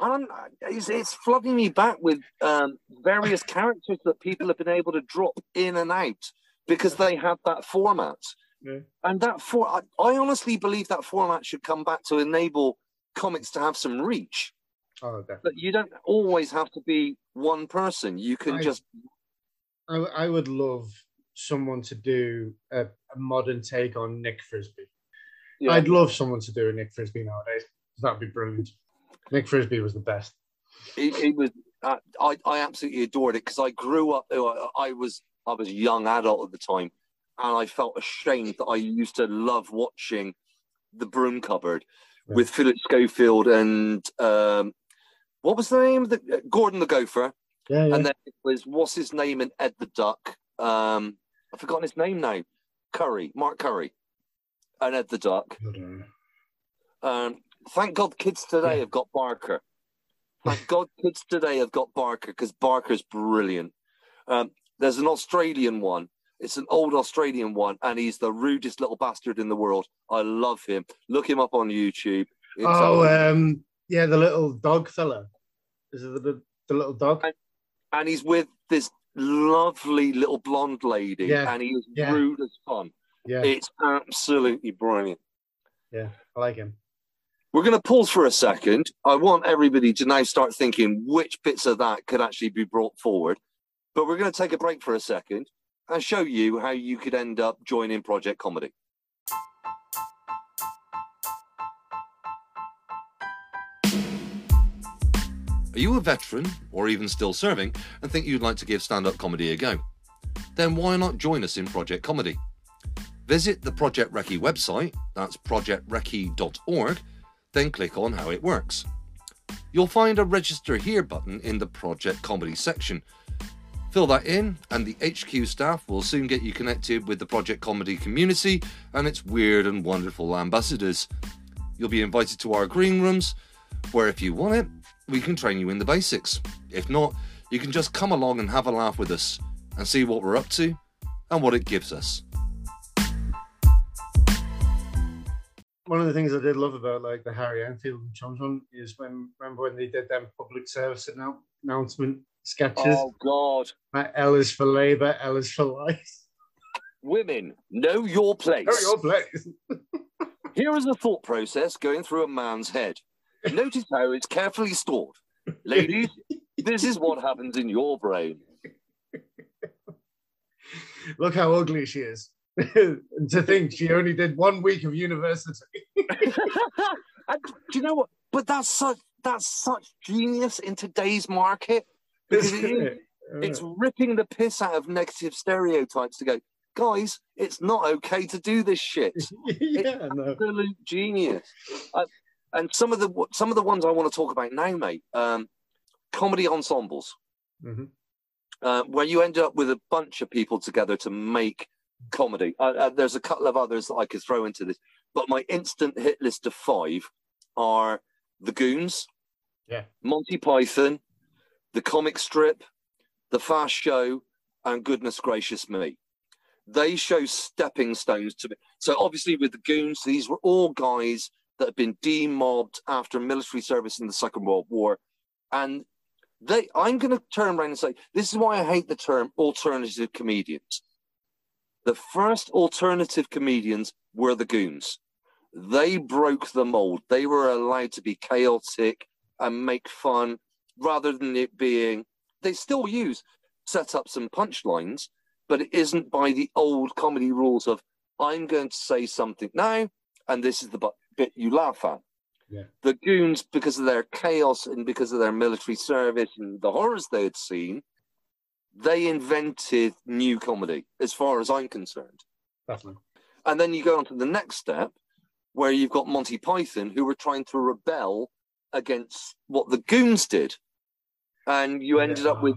and it's, it's, flooding me back with um, various characters that people have been able to drop in and out because they have that format. Yeah. And that for I, I, honestly believe that format should come back to enable comics to have some reach. Oh, definitely. But you don't always have to be one person. You can I, just. I, I would love someone to do a, a modern take on Nick Frisbee. Yeah. I'd love someone to do a Nick Frisbee nowadays. That'd be brilliant. Nick Frisbee was the best. It, was. Uh, I I absolutely adored it because I grew up. I was I was a young adult at the time, and I felt ashamed that I used to love watching the Broom Cupboard yeah. with Philip Schofield and um, what was the name of the uh, Gordon the Gopher. Yeah, yeah. And then it was what's his name in Ed the Duck. Um, I've forgotten his name now. Curry, Mark Curry, and Ed the Duck. Um, thank God, kids today have got Barker. Thank God, kids today have got Barker because Barker's brilliant. Um, there's an Australian one. It's an old Australian one, and he's the rudest little bastard in the world. I love him. Look him up on YouTube. It's oh, um, yeah, the little dog fella. Is it the, the little dog? And, and he's with this lovely little blonde lady, yeah. and he is yeah. rude as fun. Yeah, it's absolutely brilliant. Yeah, I like him. We're going to pause for a second. I want everybody to now start thinking which bits of that could actually be brought forward. But we're going to take a break for a second and show you how you could end up joining Project Comedy. Are you a veteran or even still serving and think you'd like to give stand up comedy a go? Then why not join us in Project Comedy? Visit the Project Recce website, that's projectrecce.org, then click on how it works. You'll find a register here button in the Project Comedy section. Fill that in, and the HQ staff will soon get you connected with the Project Comedy community and its weird and wonderful ambassadors. You'll be invited to our green rooms, where if you want it, we can train you in the basics. If not, you can just come along and have a laugh with us and see what we're up to and what it gives us. One of the things I did love about like the Harry Enfield and Chums one is when remember when they did them public service announcement sketches. Oh God! Like L is for Labour, L is for life. Women, know your place. Know your place. Here is a thought process going through a man's head. Notice how it's carefully stored. Ladies, this is what happens in your brain. Look how ugly she is. to think she only did one week of university. do you know what? But that's such that's such genius in today's market because it is, it's ripping the piss out of negative stereotypes to go, guys, it's not okay to do this shit. yeah, no. absolute genius. I, and some of the some of the ones I want to talk about now, mate. Um, comedy ensembles. Mm-hmm. uh, where you end up with a bunch of people together to make comedy. Uh, uh, there's a couple of others that I could throw into this, but my instant hit list of five are The Goons, Yeah. Monty Python, The Comic Strip, The Fast Show, and Goodness Gracious Me. They show stepping stones to me. So obviously with the Goons, these were all guys that had been demobbed after military service in the Second World War, and they. I'm going to turn around and say this is why I hate the term alternative comedians. The first alternative comedians were the Goons. They broke the mold. They were allowed to be chaotic and make fun rather than it being. They still use setups and punchlines, but it isn't by the old comedy rules of I'm going to say something now, and this is the bit you laugh at. Yeah. The goons, because of their chaos and because of their military service and the horrors they had seen, they invented new comedy, as far as I'm concerned. Definitely. And then you go on to the next step, where you've got Monty Python, who were trying to rebel against what the goons did, and you ended up with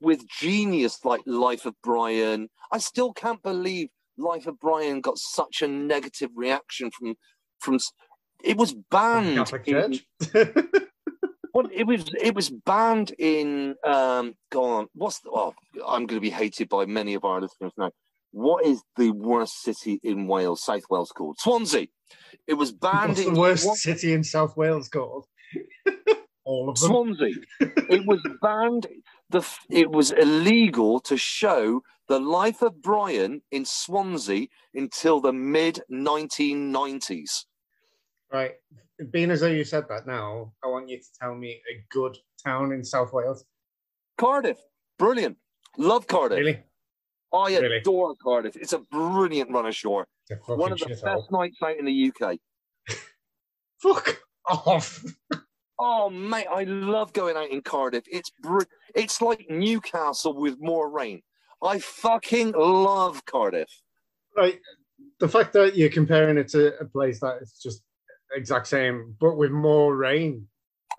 with genius like Life of Brian. I still can't believe Life of Brian got such a negative reaction from from. It was banned. Catholic in- well, it was it was banned in um. Go on. What's the? Oh, I'm going to be hated by many of our listeners now. What is the worst city in Wales, South Wales called? Swansea. It was banned What's the in worst Swan- city in South Wales called? All of them. Swansea. it was banned. The it was illegal to show the life of Brian in Swansea until the mid 1990s. Right. Being as though you said that now, I want you to tell me a good town in South Wales. Cardiff, brilliant. Love Cardiff. Really? I Really? adore Cardiff. It's a brilliant run ashore. It's a fucking One of the best nights out in the UK. Fuck off. Oh mate, I love going out in Cardiff. It's br- it's like Newcastle with more rain. I fucking love Cardiff. Right. The fact that you're comparing it to a place that is just exact same, but with more rain,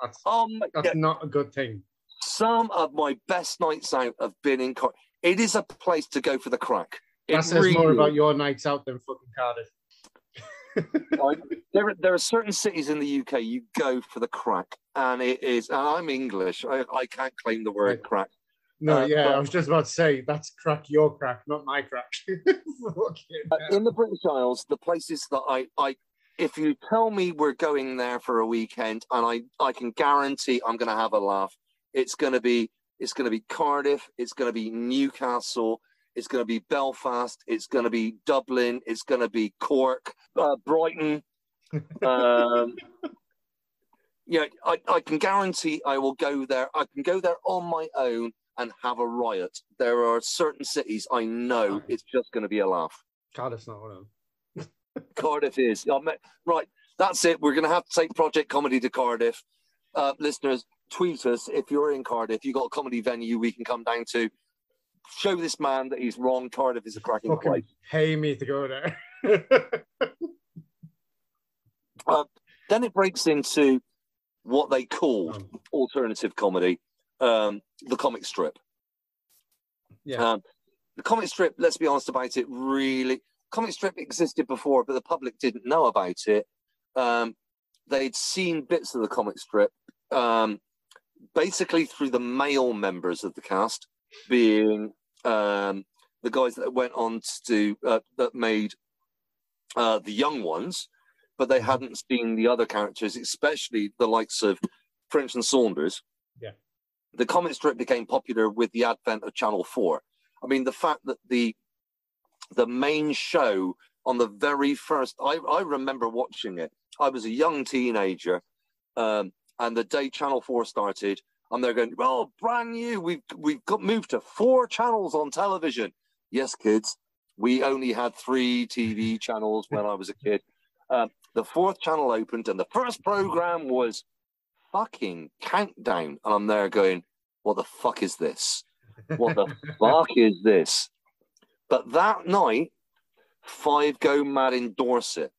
that's Um, that's not a good thing. some of my best nights out have been in Cardiff. It is a place to go for the crack. It That says more about your nights out than fucking Cardiff. There, there are certain cities in the UK you go for the crack, and it is. And I'm English. I, I can't claim the word crack. No, Uh, yeah, but- I was just about to say that's crack your crack, not my crack. Uh, in the British Isles, the places that I, I, if you tell me we're going there for a weekend, and I, I can guarantee I'm going to have a laugh. It's going to be, it's going to be Cardiff. It's going to be Newcastle. It's going to be Belfast. It's going to be Dublin. It's going to be Cork, uh, Brighton. Um, yeah, I, I can guarantee I will go there. I can go there on my own and have a riot. There are certain cities I know it's just going to be a laugh. Cardiff's not one of them. Cardiff is. Right, that's it. We're going to have to take Project Comedy to Cardiff. Uh, listeners, tweet us if you're in Cardiff. You've got a comedy venue we can come down to. Show this man that he's wrong. Cardiff is a cracking Fucking place. pay me to go there. Then it breaks into what they call alternative comedy, um, the comic strip. yeah. Um, the comic strip, let's be honest about it, really, comic strip existed before, but the public didn't know about it. Um, they'd seen bits of the comic strip, um, basically through the male members of the cast, being um, the guys that went on to do, uh, that made uh, the young ones, but they hadn't seen the other characters, especially the likes of French and Saunders. Yeah. The comic strip became popular with the advent of Channel 4. I mean, the fact that the the main show on the very first, I, I remember watching it. I was a young teenager, um, and the day Channel Four started, and they're going, "Oh, brand new! We've we've got moved to four channels on television." Yes, kids, we only had three TV channels when I was a kid. Um, the fourth channel opened, and the first program was fucking Countdown, and I'm there going, "What the fuck is this?" what the fuck is this? But that night, Five Go Mad in Dorset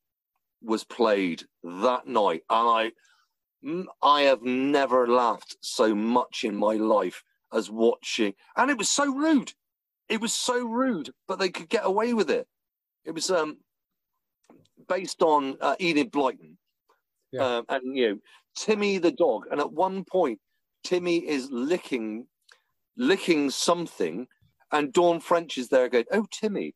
was played that night, and I, I have never laughed so much in my life as watching, and it was so rude. It was so rude, but they could get away with it. It was um, based on uh, Enid Blyton, Yeah. um, and you know Timmy the dog. And at one point, Timmy is licking, licking something, and Dawn French is there going, "Oh, Timmy,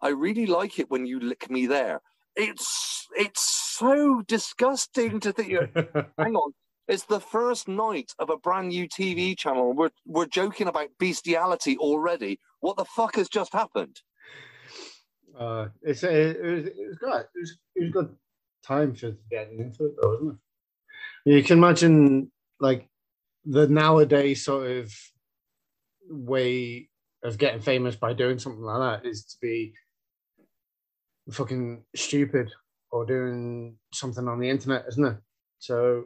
I really like it when you lick me there." It's it's so disgusting to think. hang on. It's the first night of a brand new TV channel. We're we're joking about bestiality already. What the fuck has just happened? uh, it's it, it was it was good. It was it was good time for getting into it, though, isn't it? You can imagine like the nowadays sort of way of getting famous by doing something like that is to be fucking stupid or doing something on the internet, isn't it? So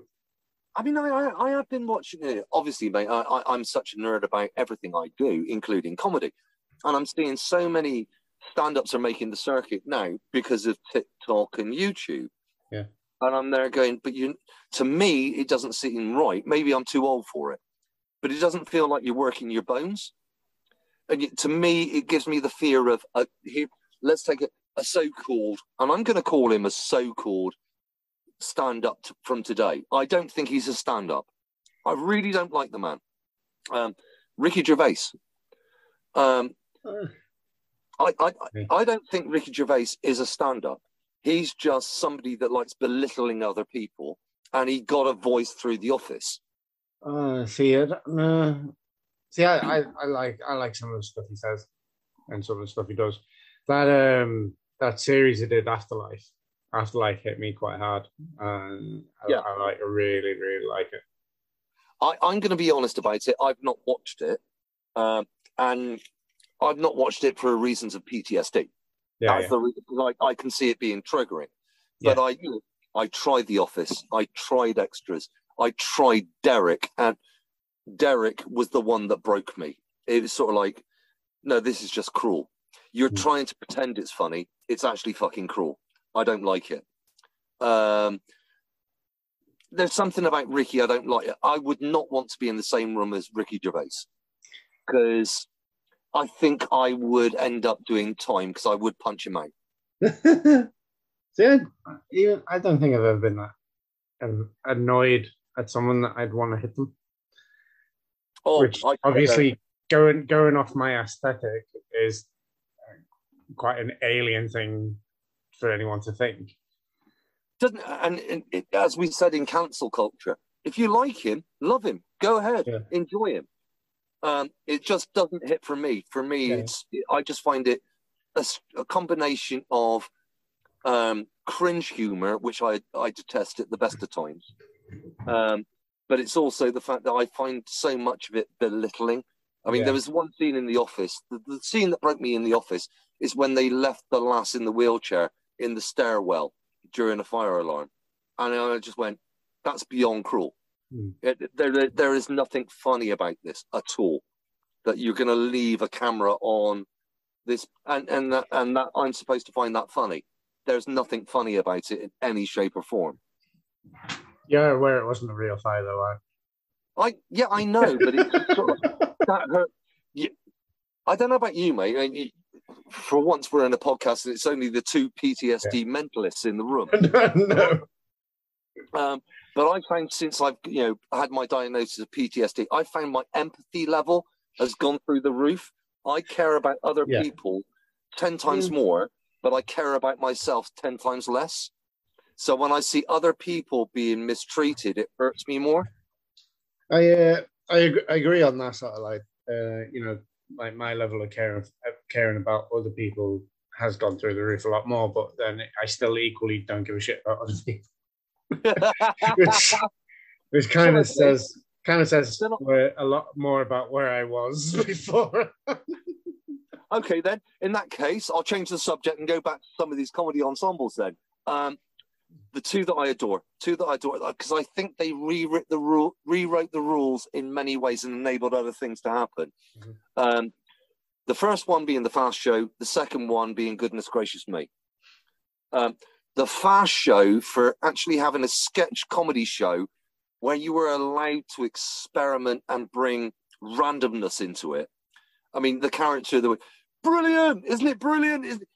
I mean, I I, I have been watching it. Obviously, mate, I, I I'm such a nerd about everything I do, including comedy, and I'm seeing so many stand-ups are making the circuit now because of TikTok and YouTube. Yeah. And I'm there going, but you, to me, it doesn't seem right. Maybe I'm too old for it, but it doesn't feel like you're working your bones. And yet, to me, it gives me the fear of a, here. Let's take a, a so-called, and I'm going to call him a so-called stand-up t- from today. I don't think he's a stand-up. I really don't like the man. Um, Ricky Gervais. Um, uh, I, I, I don't think Ricky Gervais is a stand-up. He's just somebody that likes belittling other people, and he got a voice through the office. uh, see it. No. See, I, I, I like I like some of the stuff he says and some of the stuff he does. That um that series he did, Afterlife. Afterlife hit me quite hard, and I, Yeah. I like really really like it. I, I'm going to be honest about it. I've not watched it, um, and I've not watched it for reasons of PTSD. Yeah, yeah. the like I can see it being triggering. But I, you know, I tried The Office. I tried Extras. I tried Derek, and Derek was the one that broke me. It was sort of like, no, this is just cruel. You're Hmm. trying to pretend it's funny. It's actually fucking cruel. I don't like it. Um, there's something about Ricky I don't like. I would not want to be in the same room as Ricky Gervais because I think I would end up doing time because I would punch him out. See, even, I don't think I've ever been that annoyed at someone that I'd want to hit them. Oh, which I- obviously going going off my aesthetic is quite an alien thing for anyone to think. doesn't and, and it, as we said in cancel culture if you like him love him go ahead Yeah. enjoy him um it just doesn't hit for me for me Yeah. it's i just find it a combination of um cringe humor which i i detest at the best of times um but it's also the fact that i find so much of it belittling i mean Yeah. there was one scene in the office the, the scene that broke me in the office is when they left the lass in the wheelchair in the stairwell during a fire alarm. And I just went, that's beyond cruel. Hmm. It, there, there, is nothing funny about this at all. That you're going to leave a camera on this, and and that, and that I'm supposed to find that funny. There's nothing funny about it in any shape or form. Yeah, where it wasn't a real fire though. I yeah, I know, but it's sort of, that hurt. You, I don't know about you, mate. I mean, you- for once, we're in a podcast, and it's only the two PTSD mentalists in the room. No. Um, but I found since I've you know had my diagnosis of PTSD, I found my empathy level has gone through the roof. I care about other Yeah. people ten times Mm. more, but I care about myself ten times less. So when I see other people being mistreated, it hurts me more. I uh, I, I agree on that sort of like uh, you know like my level of caring of caring about other people has gone through the roof a lot more, but then I still equally don't give a shit about other people, which which kind of says kind of says a lot more about where I was before. okay, then in that case, I'll change the subject and go back to some of these comedy ensembles. Then um, the two that I adore, two that I adore, because I think they rewrote the rule, rewrote the rules in many ways and enabled other things to happen. Mhm. Um, the first one being the Fast Show, the second one being Goodness Gracious Me. Um, the Fast Show for actually having a sketch comedy show where you were allowed to experiment and bring randomness into it. I mean, the character, the brilliant, isn't it brilliant? Isn't it?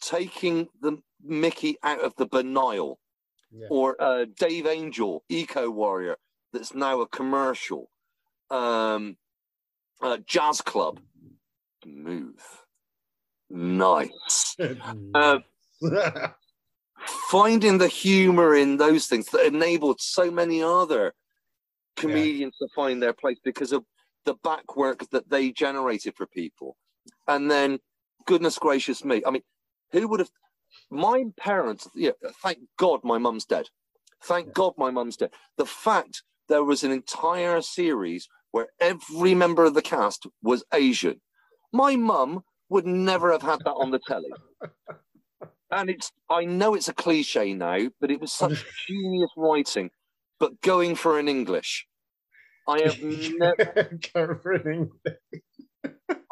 Taking the Mickey out of the banal, Yeah. or uh, Dave Angel, Eco Warrior, that's now a commercial. Um, uh, Jazz Club, move, nice. Uh, finding the humor in those things that enabled so many other comedians to find their place because of the back work that they generated for people. And then, goodness gracious me, I mean, who would have? My parents, yeah, thank God my mum's dead. Thank God my mum's dead. The fact there was an entire series where every member of the cast was Asian. My mum would never have had that on the telly. And it's I know it's a cliche now, but it was such genius writing. But going for an English. I have never Covering.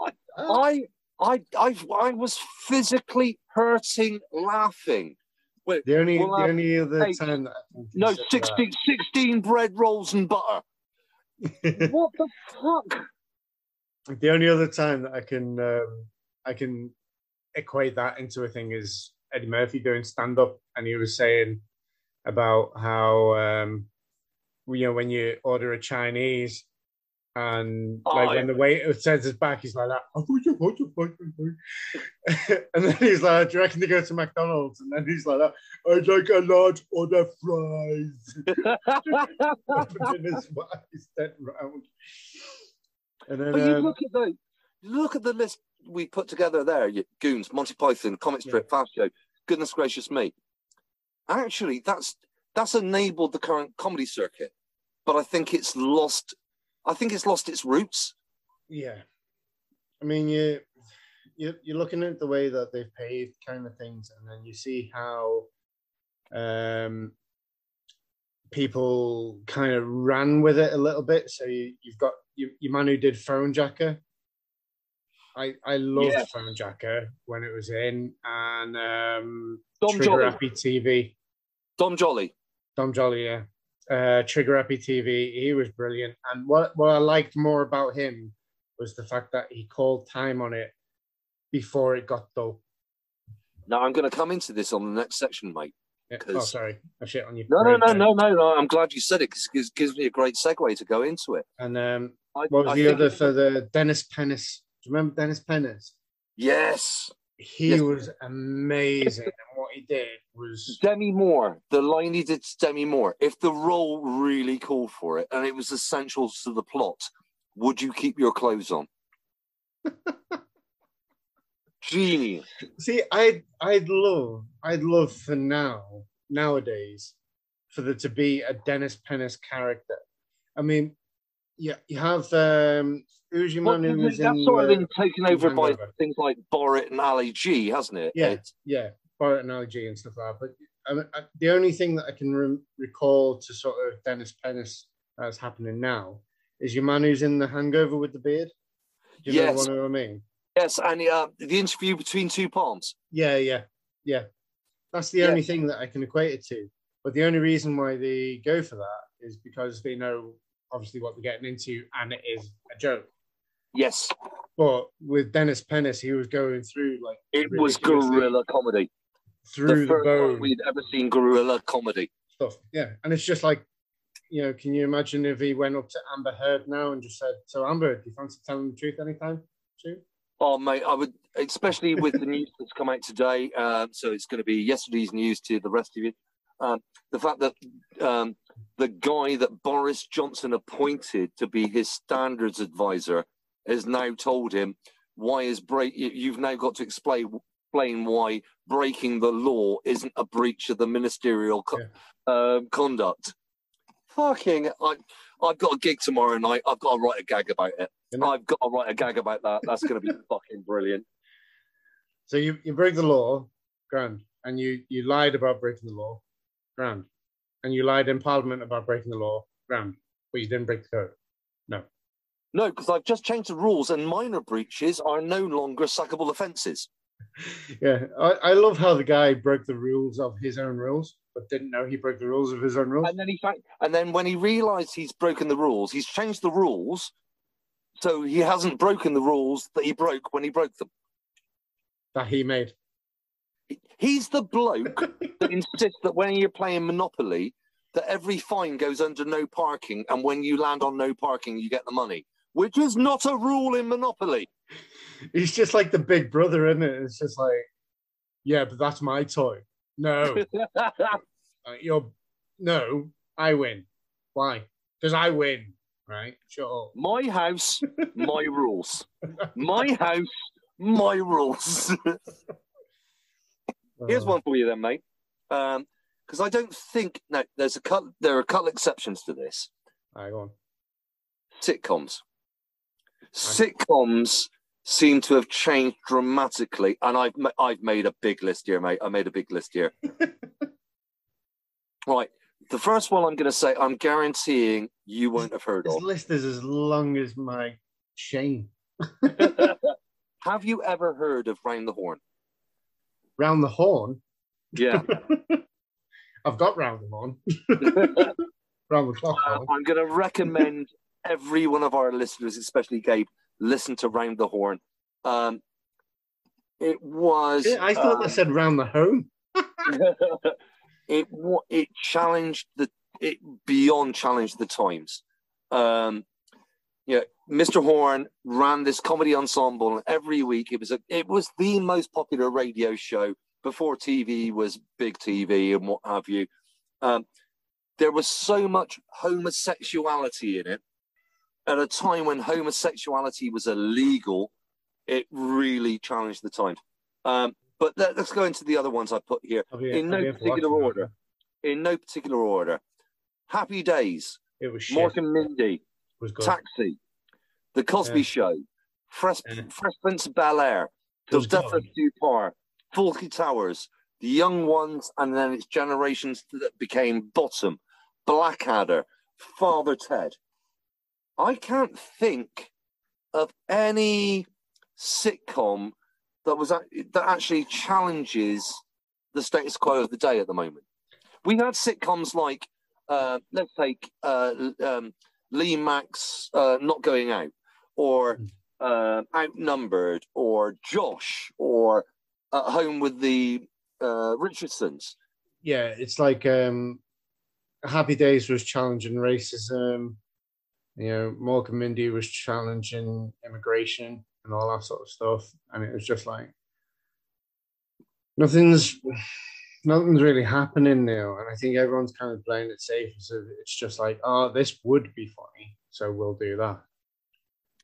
I I I I I was physically hurting laughing. Wait, The only, Well, the only other time that no, consider 16, 16 bread rolls and butter. What the fuck? the only other time that I can um, I can equate that into a thing is Eddie Murphy doing stand up, and he was saying about how um, you know when you order a Chinese. And like Oh, when the waiter turns his back, he's like that. And then he's like, "Do you reckon to go to McDonald's?" And then he's like, that, "I'd like a large order fries." His eyes, then round. And then But you um, look at the look at the list we put together there. Goons, Monty Python, Comic Strip, Fast Show. Goodness gracious me! Actually, that's that's enabled the current comedy circuit, but I think it's lost. I think it's lost its roots. Yeah, I mean, you you you're looking at the way that they've paved kind of things, and then you see how um, people kind of ran with it a little bit. So you, you've got you, your man who did Fonejacker. I I loved Yeah. Fonejacker when it was in, and um, Dom Trigger Jolly. Happy TV. Dom Jolly. Dom Jolly, yeah. Uh, Trigger Happy TV, he was brilliant. And what, what I liked more about him was the fact that he called time on it before it got dull. Now I'm going to come into this on the next section, mate. Yeah. Oh, sorry. I shit on you. No, no, no, no, no, no. I'm glad you said it because it gives me a great segue to go into it. And um, I, what was I the other for the Dennis Pennis? Do you remember Dennis Pennis? Yes, He Yes. was amazing. and what he did was Demi Moore. The line he did to Demi Moore. If the role really called for it and it was essential to the plot, would you keep your clothes on? Genius. See, I'd I'd love I'd love for now nowadays for there to be a Dennis Pennis character. I mean, yeah, you have um who's your Well, man who was that's in sort of uh, been taken over by Hangover. things like Borat and Ali G, hasn't it? Yeah. It's- yeah, Borat and Ali G and stuff like that. But I mean, I, the only thing that I can re- recall to sort of Dennis Pennis that's happening now is your man who's in the Hangover with the beard. Do you Yes. know what I mean? yes, and uh, the interview between two palms. Yeah, yeah, yeah. That's the Yeah. only thing that I can equate it to. But the only reason why they go for that is because they know obviously what we're getting into and it is a joke. Yes, But with Dennis Pennis, he was going through like it was guerrilla comedy. through the the, bone we'd ever seen guerrilla comedy. stuff. Yeah. And it's just like, you know, can you imagine if he went up to Amber Heard now and just said, So Amber, do you fancy telling the truth anytime soon? Oh, mate, I would, especially with the news that's come out today. Um, so it's going to be yesterday's news to the rest of you. Um, the fact that um, the guy that Boris Johnson appointed to be his standards advisor has now told him why is break. you- You've now got to explain explain why breaking the law isn't a breach of the ministerial co- um, conduct. Fucking, I, I've got a gig tomorrow night. I've got to write a gag about it? I've got to write a gag about that. That's going to be fucking brilliant. So you, you break the law, grand. And you, you lied about breaking the law, grand. And you lied in Parliament about breaking the law, grand. But you didn't break the code. No, No, because I've just changed the rules, and minor breaches are no longer sackable offences. Yeah, I, I love how the guy broke the rules of his own rules, but didn't know he broke the rules of his own rules. And then he, and then when he realised he's broken the rules, he's changed the rules, So he hasn't broken the rules that he broke when he broke them. That he made. He's the bloke that insists that when you're playing Monopoly, that every fine goes under no parking, and when you land on no parking, you get the money, which is not a rule in Monopoly. He's just like the big brother, isn't it? It's just like, yeah, but that's my toy. No, uh, you're no, I win. Why? Because I win, right? Shut up. my house, my rules. My house, my rules. Here's Uh, one for you then, mate. Because I don't think no, there's a cut. There are a couple exceptions to this. All right, go on. Sitcoms. Sitcoms seem to have changed dramatically, and I've ma- I've made a big list here, mate. I made a big list here. right, the first one I'm going to say, I'm guaranteeing you won't have heard This of. list is as long as my chain. have you ever heard of Round the Horne? Round the horn. Yeah. I've got round the horn. round the clock Uh. I'm going to recommend every one of our listeners, especially Gabe, listen to Round the Horne. Um, it was. I thought uh, they said round the home. it it challenged the it beyond challenged the times. Um, yeah, Mr. Horne ran this comedy ensemble, and every week it was a it was the most popular radio show before TV was big TV and what have you. Um, there was so much homosexuality in it at a time when homosexuality was illegal. It really challenged the times. Um, but let, us go into the other ones I put here I'll in no be able to particular order. in no particular order. Happy Days, It was shit. Mork and Mindy, was good. Taxi, The Cosby Yeah. Show, Fresh, Yeah. Fresh Prince of Bel Air, was Death of. Dupar, Fawlty Towers, The Young Ones, and then its generations that became Bottom, Blackadder, Father Ted. I can't think of any sitcom that was that actually challenges the status quo of the day at the moment. We had sitcoms like, uh, let's take uh, um, Lee Mack uh, not going out, or uh, outnumbered, or Josh, or at home with the uh, Richardsons. Yeah, it's like um, Happy Days was challenging racism. You know, and Mindy was challenging immigration and all that sort of stuff. And it was just like nothing's nothing's really happening now. And I think everyone's kind of playing it safe. So it's just like, oh, this would be funny, so we'll do that,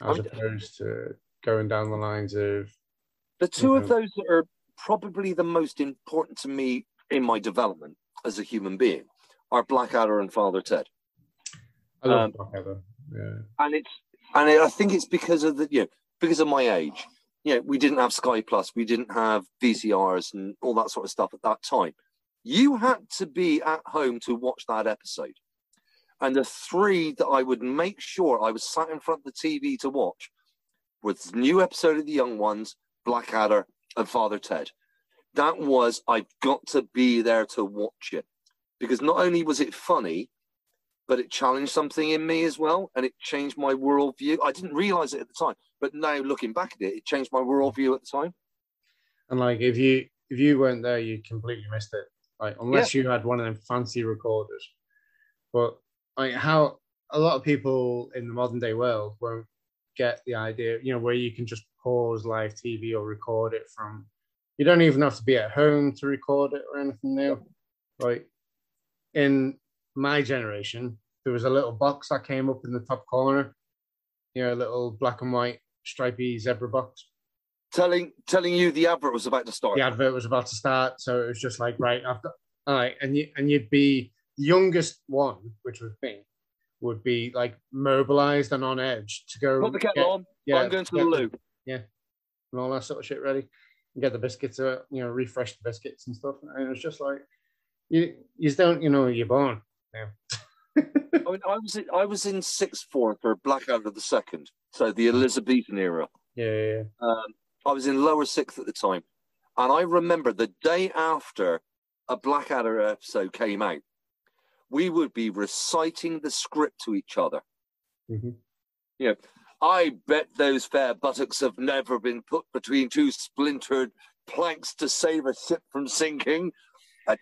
as I'm- opposed to going down the lines of The 2 of Mhm. those that are probably the most important to me in my development as a human being are Blackadder and Father Ted. I love Um, Blackadder. Yeah. and it's and I think it's because of the you know because of my age. You know, we didn't have Sky Plus, we didn't have VCRs and all that sort of stuff at that time. You had to be at home to watch that episode. And the three that I would make sure I was sat in front of the TV to watch was new episode of The Young Ones, Blackadder, and Father Ted. That was I've got to be there to watch it. Because not only was it funny, but it challenged something in me as well, and it changed my worldview. I didn't realize it at the time, but now looking back at it, it changed my worldview at the time. And like if you if you weren't there, you completely missed it. Like unless you had one of them fancy recorders. But like how a lot of people in the modern day world won't get the idea, you know, where you can just pause live TV or record it from. You don't even have to be at home to record it or anything now. Like in my generation, there was a little box that came up in the top corner, you know, a little black and white stripy zebra box Telling telling you the advert was about to start. the advert was about to start, so it was just like, right, I've got all right, and you and you'd be the youngest one, which was me, would be like mobilized and on edge to go Put the kettle get- on. yeah, I'm going to the get Yeah, and all that sort of shit ready, and get the biscuits out, you know, refresh the biscuits and stuff. And it was just like you you don't, you know, you're born. I mean, I was in, I was in sixth form for Blackadder the second, so the Elizabethan era. Yeah, yeah, yeah. Um, I was in lower sixth at the time, and I remember the day after a Blackadder episode came out, we would be reciting the script to each other. Mhm. I bet those fair buttocks have never been put between two splintered planks to save a ship from sinking. And,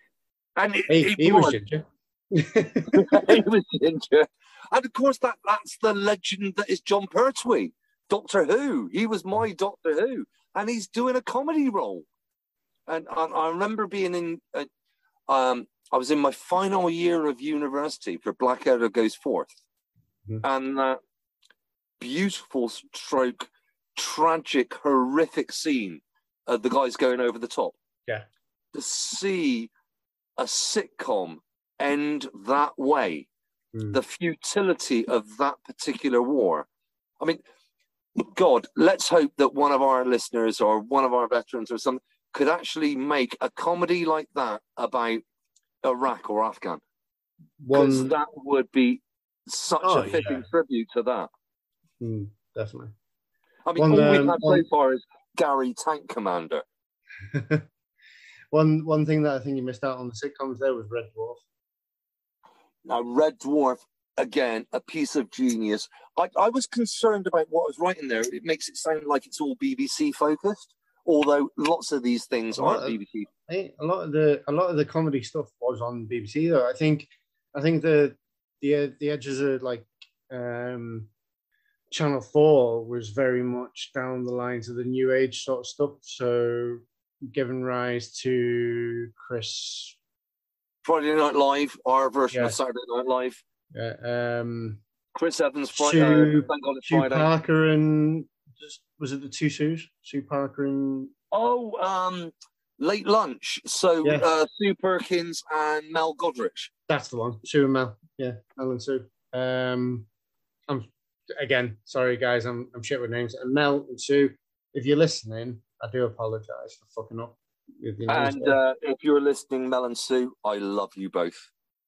and it, He, it he was was. ginger. he was ginger. And of course, that that's the legend that is Jon Pertwee, Doctor Who. He was my Doctor Who, and he's doing a comedy role. And I, I remember being in, uh, um, I was in my final year of university for Blackadder Goes Forth, Mhm. and that beautiful stroke, tragic, horrific scene of the guys going over the top. Yeah. To see a sitcom end that way Mm. the futility of that particular war. I mean, God, let's hope that one of our listeners or one of our veterans or something could actually make a comedy like that about Iraq or Afghan. Because One, that would be such Oh, a fitting yeah. tribute to that. Mm, definitely. I mean, One, all we've um, had one- so far is Gary Tank Commander. one one thing that I think you missed out on the sitcoms there was Red Dwarf. Now, Red Dwarf, again, a piece of genius. I, I was concerned about what I was writing there. It makes it sound like it's all BBC focused, although lots of these things aren't of- BBC. I a lot of the a lot of the comedy stuff was on BBC though. I think I think the the the edges of like um Channel Four was very much down the lines of the new age sort of stuff. So giving rise to Chris Friday Night Live, our version Yeah. of Saturday Night Live. uh, um Chris Evans, Friday. Sue- uh, thank God it's Sue Friday. Parker and was it the two Sues? Sue Parker and Oh, um, late lunch. So Yeah. uh, Sue Perkins and Mel Giedroyc. That's the one. Sue and Mel. Yeah, Mel and Sue. Um, I'm again sorry, guys. I'm I'm shit with names. And Mel and Sue, if you're listening, I do apologise for fucking up with your names. And uh, if you're listening, Mel and Sue, I love you both.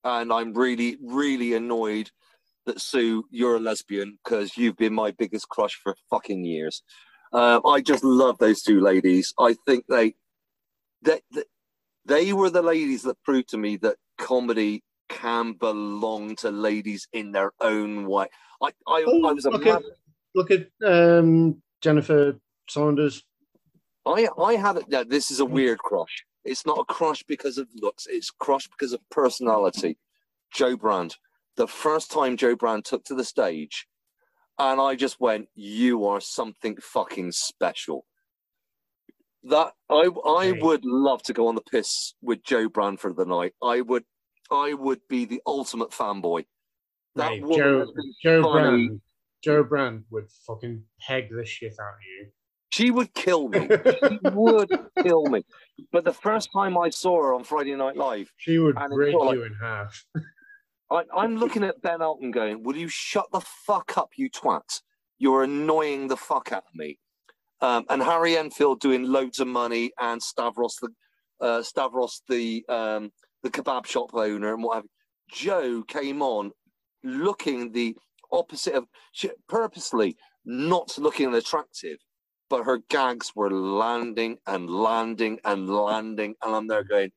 And I'm really, really annoyed that Sue, you're a lesbian because you've been my biggest crush for fucking years. Uh, I just love those two ladies. I think they, they, they, they were the ladies that proved to me that comedy can belong to ladies in their own way. I, I, Oh, I was a okay. mad Look at um, Jennifer Saunders. I I had it. Yeah, this is a hmm. weird crush. It's not a crush because of looks. It's crush because of personality. Jo Brand. The first time Jo Brand took to the stage, and I just went, "You are something fucking special." That I I would love to go on the piss with Jo Brand for the night. I would I would be the ultimate fanboy. That Mate, Joe, Joe funny. Brand. Jo Brand would fucking peg the shit out of you. She would kill me. She would kill me. But the first time I saw her on Friday Night Live, She would break you in half. I, I'm looking at Ben Elton going, Will you shut the fuck up, you twat? You're annoying the fuck out of me. Um, and Harry Enfield doing Loadsamoney and Stavros the uh, Stavros the um, the kebab shop owner and what have you. Jo came on looking the opposite of she, purposely not looking attractive, but her gags were landing and landing and landing, and I'm there going,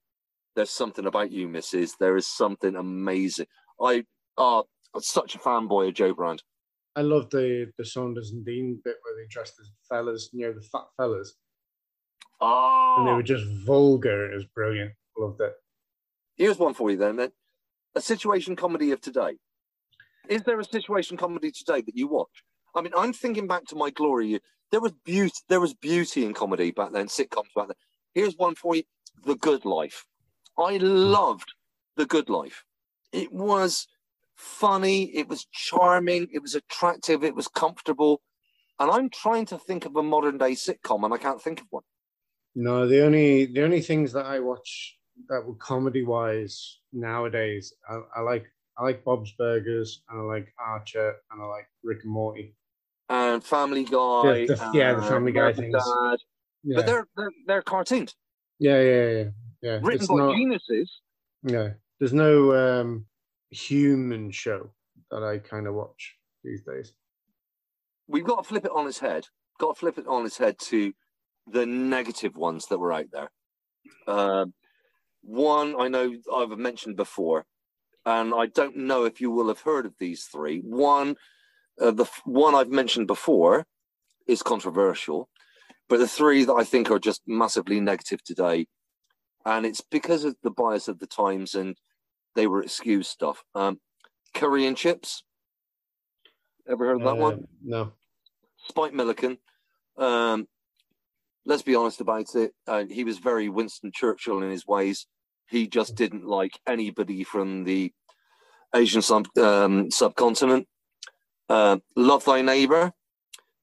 "There's something about you, Mrs. There is something amazing." I uh, are such a fanboy of Jo Brand. I love the the Saunders and Dean bit where they dressed as fellas, you know, the fat fellas, Oh, and they oh! were just vulgar. It was brilliant. Loved it. Here's one for you then. then. A situation comedy of today. Is there a situation comedy today that you watch? I mean, I'm thinking back to my glory. There was beauty. There was beauty in comedy back then. Sitcoms back then. Here's one for you: The Good Life. I loved The Good Life. It was funny. It was charming. It was attractive. It was comfortable. And I'm trying to think of a modern day sitcom, and I can't think of one. No, the only the only things that I watch that were comedy wise nowadays, I, I like I like Bob's Burgers and I like Archer and I like Rick and Morty. And Family Guy. The- the- yeah, the Family Guy things. Dad. Yeah, But they're, they're they're cartoons yeah, yeah, yeah, yeah. written It's by not, geniuses. yeah. There's no um, human show that I kind of watch these days. We've got to flip it on its head. Got to flip it on its head to the negative ones that were out there. Um, one I know I've mentioned before, and I don't know if you will have heard of these three. One, Uh, the one I've mentioned before is controversial, but the three that I think are just massively negative today, and it's because of the bias of the times and they were excused stuff. Um, curry and chips. Ever heard of that Uh, one? No. Spike Milligan. Um, let's be honest about it. Uh, he was very Winston Churchill in his ways. He just didn't like anybody from the Asian sub, um, subcontinent. Uh, Love Thy Neighbor,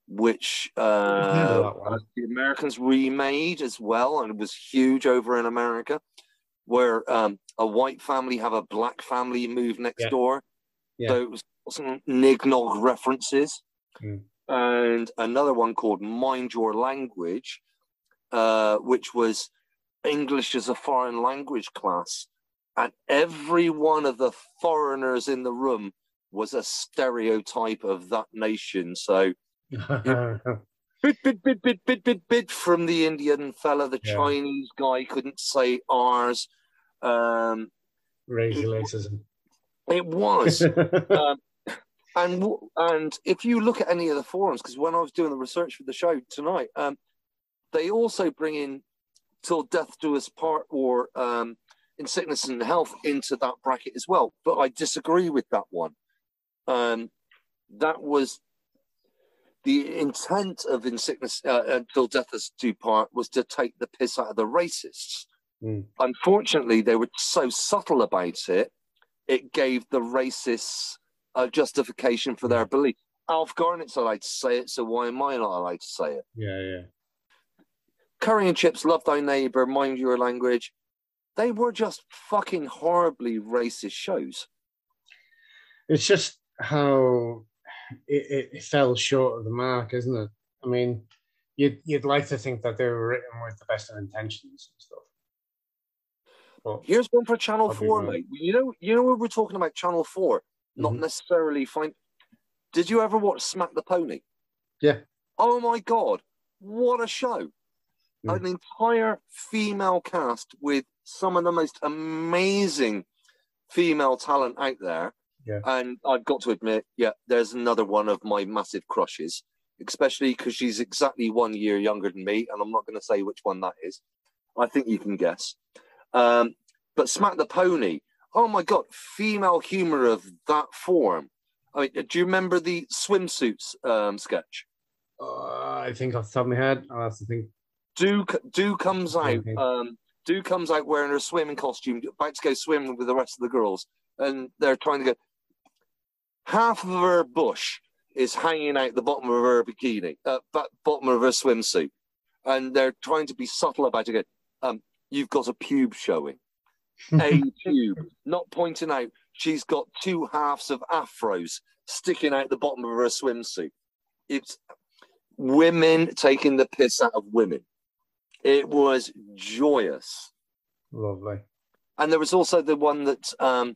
which uh, the Americans remade as well, and it was huge over in America, where um, a white family have a black family move next Yeah. door. Yeah. So it was some nignog references. Mm. And another one called Mind Your Language, uh, which was English as a foreign language class. And every one of the foreigners in the room was a stereotype of that nation. So bit, bit, bit, bit, bit, bit, bit from the Indian fella. The Yeah. Chinese guy couldn't say ours. Um, racism. it was. um, and and if you look at any of the forums, because when I was doing the research for the show tonight, um, they also bring in "Till Death Do Us Part" or um, "In Sickness and Health" into that bracket as well. But I disagree with that one. Um, that was the intent of "In Sickness uh, Until Death Us Do Part" was to take the piss out of the racists. Mm. Unfortunately, they were so subtle about it it gave the racists a justification for their belief. Alf Garnett's allowed to say it, so why am I not allowed to say it? yeah, yeah. Curry and chips, love thy neighbor, mind your language. They were just fucking horribly racist shows. It's just how it, it, fell short of the mark, isn't it? I mean, you'd you'd like to think that they were written with the best of intentions and stuff. But Here's one for Channel Four, mate. You know, you know, when we're talking about Channel 4 not Mhm. necessarily fine. Did you ever watch Smack the Pony? Yeah. Oh my god, what a show! Mm. An entire female cast with some of the most amazing female talent out there. Yeah. And I've got to admit, yeah, there's another one of my massive crushes, especially because she's exactly one year younger than me, and I'm not going to say which one that is. I think you can guess. Um, but Smack the Pony, oh my god, female humor of that form. I mean, do you remember the swimsuits um, sketch? uh, I think off the top of my head, I'll have to think. Do do comes out. Um, do comes out wearing her swimming costume, about to go swimming with the rest of the girls, and they're trying to go. Half of her bush is hanging out the bottom of her bikini, uh, bottom of her swimsuit, and they're trying to be subtle about it. Um, you've got a pube showing, a pube, not pointing out she's got two halves of afros sticking out the bottom of her swimsuit. It's women taking the piss out of women. It was joyous. Lovely. And there was also the one that um,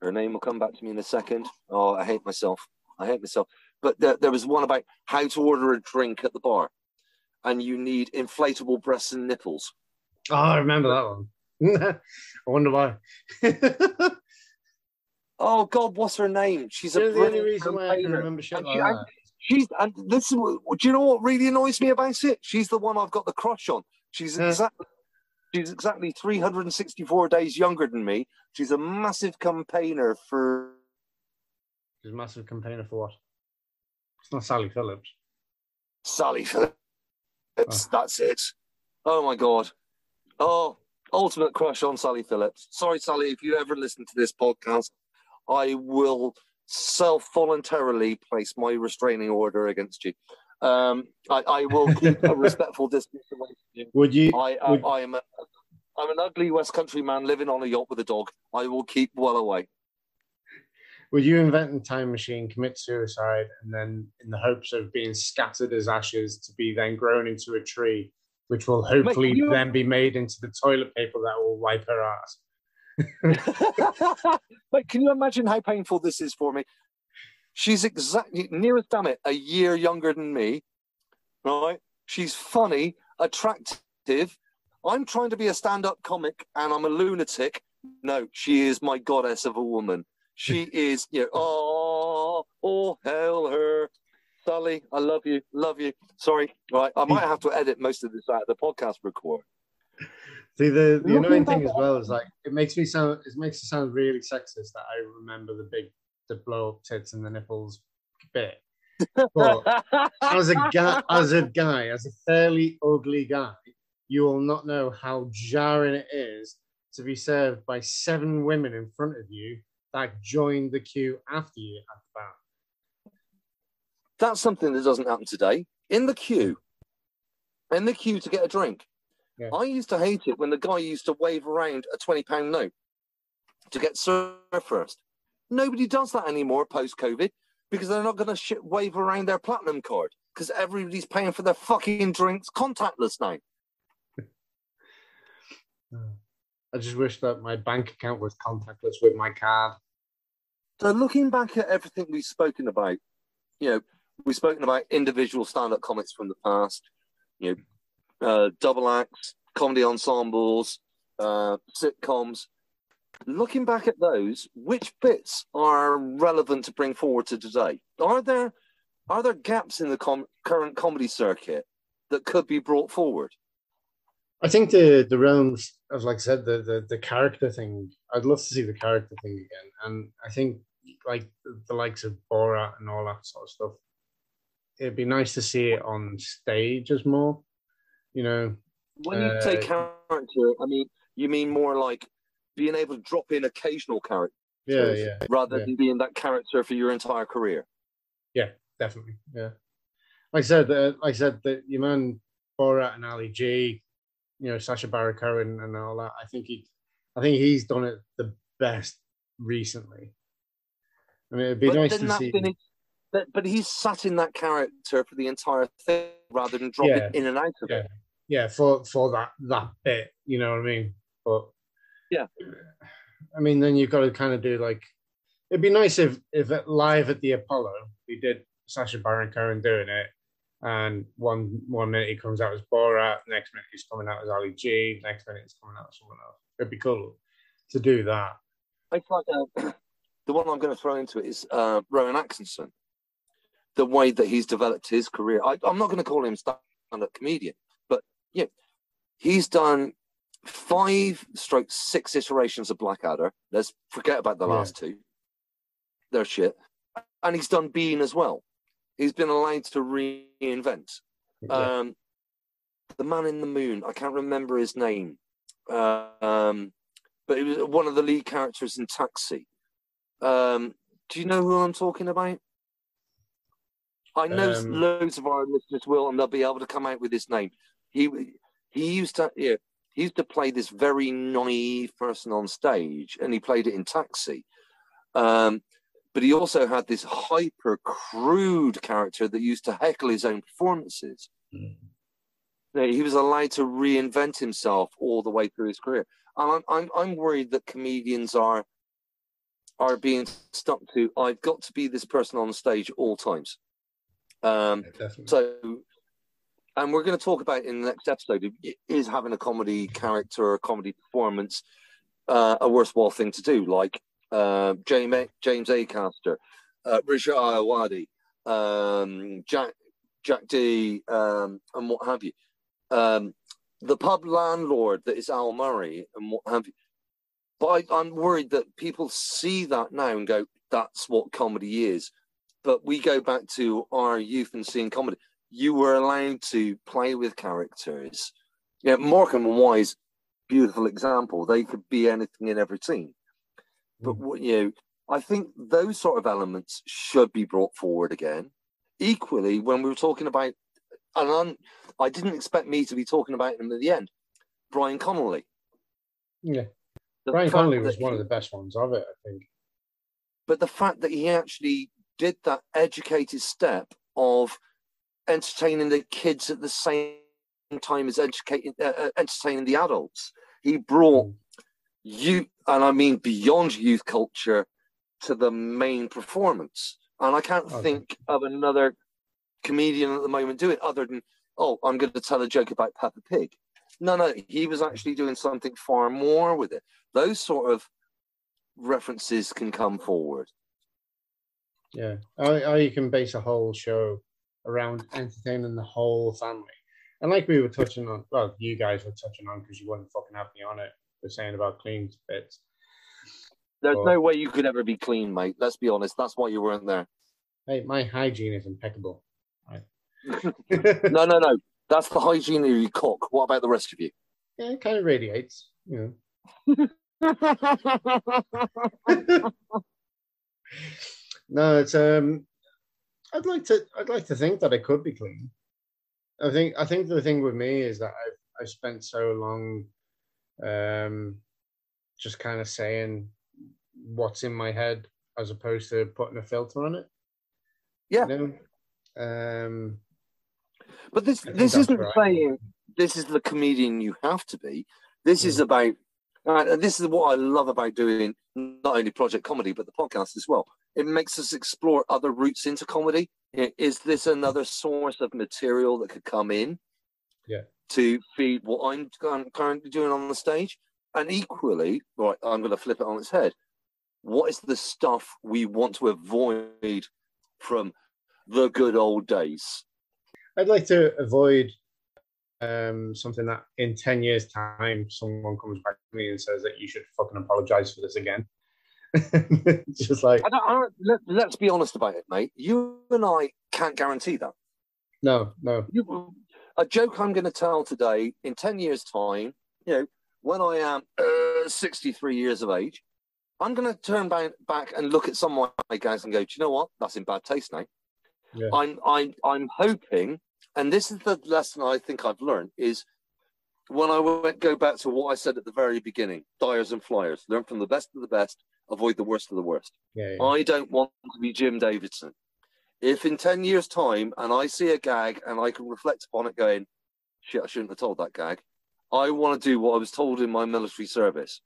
her name will come back to me in a second. Oh, I hate myself. I hate myself. But there, there was one about how to order a drink at the bar, and you need inflatable breasts and nipples. Oh, I remember that one. I wonder why. Oh God, what's her name? She's a the only reason why I can remember shit like that. She's and this do you know what really annoys me about it? She's the one I've got the crush on. She's Yeah. exactly she's exactly 364 days younger than me. She's a massive campaigner for She's a massive campaigner for what? It's not Sally Phillips. Sally Phillips. Ah. That's it. Oh my god. Oh, ultimate crush on Sally Phillips. Sorry, Sally, if you ever listen to this podcast, I will self voluntarily place my restraining order against you. Um, I, I will keep a respectful distance away from you. Would you? I, I, Would- I am a, I'm an ugly West Country man living on a yacht with a dog. I will keep well away. Would you invent a time machine, commit suicide, and then, in the hopes of being scattered as ashes, to be then grown into a tree, which will hopefully you- then be made into the toilet paper that will wipe her ass? but can you imagine how painful this is for me? She's exactly nearest damn it a year younger than me, right? She's funny, attractive. I'm trying to be a stand-up comic, and I'm a lunatic. No, she is my goddess of a woman. She is, you know, oh, Oh, hell her. Sally, I love you. Love you. Sorry. Right. I might have to edit most of this out of the podcast record. See the, the annoying thing as well is like it makes me sound it makes it sound really sexist that I remember the big the blow up tits and the nipples bit. But as a guy as a guy, as a fairly ugly guy, you will not know how jarring it is to be served by seven women in front of you that joined the queue after you at the bar. That's something that doesn't happen today. In the queue, in the queue to get a drink. Yeah. I used to hate it when the guy used to wave around a twenty pound note to get served first. Nobody does that anymore post COVID because they're not going to wave around their platinum card because everybody's paying for their fucking drinks contactless now. I just wish that my bank account was contactless with my card. So looking back at everything we've spoken about, you know, we've spoken about individual stand-up comics from the past, you know, uh, double acts, comedy ensembles, uh, sitcoms. Looking back at those, which bits are relevant to bring forward to today? Are there are there gaps in the com- current comedy circuit that could be brought forward? I think the the realms of like I said the, the the character thing. I'd love to see the character thing again, and I think like the, likes of Borat and all that sort of stuff. It'd be nice to see it on stage as more. You know, When you say Uh, character, I mean you mean more like being able to drop in occasional characters yeah, yeah, rather yeah. than being that character for your entire career. Yeah, definitely, yeah. Like I said, uh, like I said, that your man Borat and Ali G, you know, Sacha Baron Cohen and all that. I think he, I think he's done it the best recently. I mean, it'd be but nice to see. been- but, he's sat in that character for the entire thing rather than dropping Yeah. in and out of it. yeah, for for that that bit, you know what I mean. But Yeah. I mean, then you've got to kind of do like. It'd be nice if if at live at the Apollo we did Sacha Baron Cohen doing it, and one one minute he comes out as Borat, next minute he's coming out as Ali G, next minute he's coming out as someone else. It'd be cool to do that. It's like uh, the one I'm going to throw into it is uh, Rowan Atkinson. The way that he's developed his career, I, I'm not going to call him stand-up comedian, but yeah, he's done five stroke six iterations of Blackadder. Let's forget about the Yeah. last two. They're shit. And he's done Bean as well. He's been allowed to reinvent. Yeah. Um, the man in the moon. I can't remember his name, uh, um, but he was one of the lead characters in Taxi. Um, do you know who I'm talking about? I know Um, loads of our listeners will, and they'll be able to come out with his name. He he used to yeah he used to play this very naive person on stage, and he played it in Taxi. Um, but he also had this hyper crude character that used to heckle his own performances. Mm. He was allowed to reinvent himself all the way through his career. And I'm, I'm, I'm worried that comedians are are being stuck to. I've got to be this person on stage at all times. Um, Yeah, so, and we're going to talk about in the next episode is having a comedy character or a comedy performance uh, a worthwhile thing to do, like uh, James James Acaster, uh, Risha Ayawadi, um, Jack Jack Dee, um, and what have you. Um, the pub landlord that is Al Murray and what have you. But I, I'm worried that people see that now and go, "That's what comedy is." But we go back to our youth and seeing comedy. You were allowed to play with characters. Yeah, Morecambe and Wise, beautiful example. They could be anything in every team. But hmm. what you know, I think those sort of elements should be brought forward again. Equally, when we were talking about, and I'm, I didn't expect me to be talking about him at the end, Brian Conley. yeah, The Brian Conley was one of the best ones of it, I think. but the fact that he actually did that educated step of entertaining the kids at the same time as educating uh, uh, entertaining the adults. He brought Mm. you and i mean beyond youth culture to the main performance. And i can't Okay. think of another comedian at the moment doing it other than oh i'm going to tell a joke about peppa pig. No no he was actually doing something far more with it. Those sort of references can come forward. Yeah, or, or you can base a whole show around entertaining the whole family. And like we were touching on, well, you guys were touching on because you wouldn't fucking have me on it. We're saying about clean bits. There's Well- no way you could ever be clean, mate. Let's be honest. That's why you weren't there. Hey, my hygiene is impeccable. Right. No, no, no. That's the hygiene of your cock. What about the rest of you? yeah, it kind of radiates, you know. no, it's um. I'd like to. I'd like to think that it could be clean. I think. I think the thing with me is that I've I've spent so long, um, just kind of saying what's in my head as opposed to putting a filter on it. Yeah. You know? Um. But this this isn't right. saying this is the comedian you have to be. This is Mm. about, uh, and this is what I love about doing not only Project Comedy but the podcast as well. It makes us explore other routes into comedy. Is this another source of material that could come in? Yeah. To feed what I'm currently doing on the stage, and equally, right, I'm going to flip it on its head. What is the stuff we want to avoid from the good old days? I'd like to avoid um, something that in 10 years' time someone comes back to me and says that you should fucking apologize for this again. It's just like, I don't, I don't, let, let's be honest about it, mate. You and I can't guarantee that. no, no. You, a joke I'm going to tell today, in 10 years' time, you know, when I am uh, 63 years of age, I'm going to turn back, back and look at some of my guys and go, do you know what? That's in bad taste now. Yeah. I'm, I'm, I'm hoping, and this is the lesson I think I've learned, is when I went, go back to what I said at the very beginning, dyers and flyers, learn from the best of the best, avoid the worst of the worst. Yeah, yeah. I don't want to be Jim Davidson. If in 10 years' time and I see a gag and I can reflect upon it going, shit, I shouldn't have told that gag, I want to do what I was told in my military service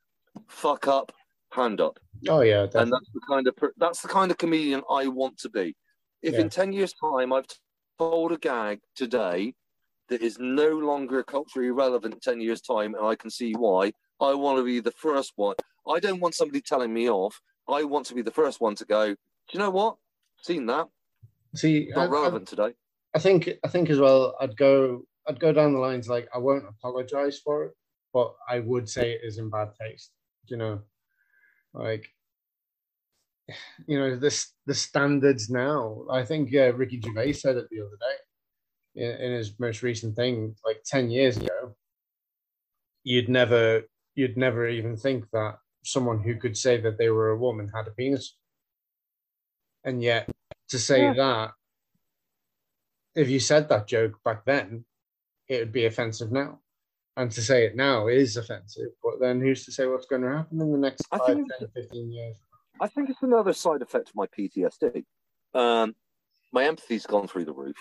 fuck up, hand up. Oh, yeah. And that's the kind of that's the kind of comedian I want to be. If Yeah. in 10 years' time I've told a gag today that is no longer culturally relevant in 10 years' time and I can see why, I want to be the first one. I don't want somebody telling me off. I want to be the first one to go, do you know what? Seen that? See, Not I, relevant today. I think, I think as well, I'd go, I'd go down the lines like, I won't apologize for it, but I would say it is in bad taste. You know, like, you know, this the standards now. I think uh, Ricky Gervais said it the other day in, in his most recent thing, like ten years ago. You'd never, you'd never even think that someone who could say that they were a woman had a penis, and yet to say Yeah. that, if you said that joke back then, it would be offensive now. And to say it now is offensive, but then who's to say what's going to happen in the next I 5, think- 10, 15 years? I think it's another side effect of my PTSD. Um, my empathy's gone through the roof.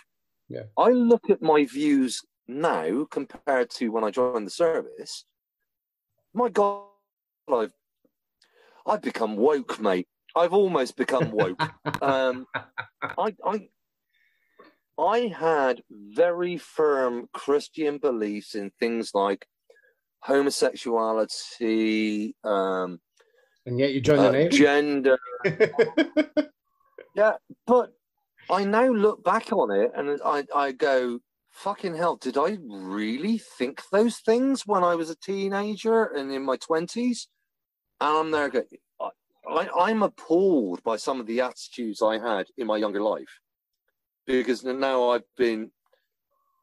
Yeah. I look at my views now compared to when I joined the service. My God, I've I've become woke, mate. I've almost become woke. um, I, I I had very firm Christian beliefs in things like homosexuality, um, and yet you joined the uh, Navy? gender. Yeah, but I now look back on it and I, I go, fucking hell, did I really think those things when I was a teenager and in my 20s? And I'm there I, I'm appalled by some of the attitudes I had in my younger life because now I've been.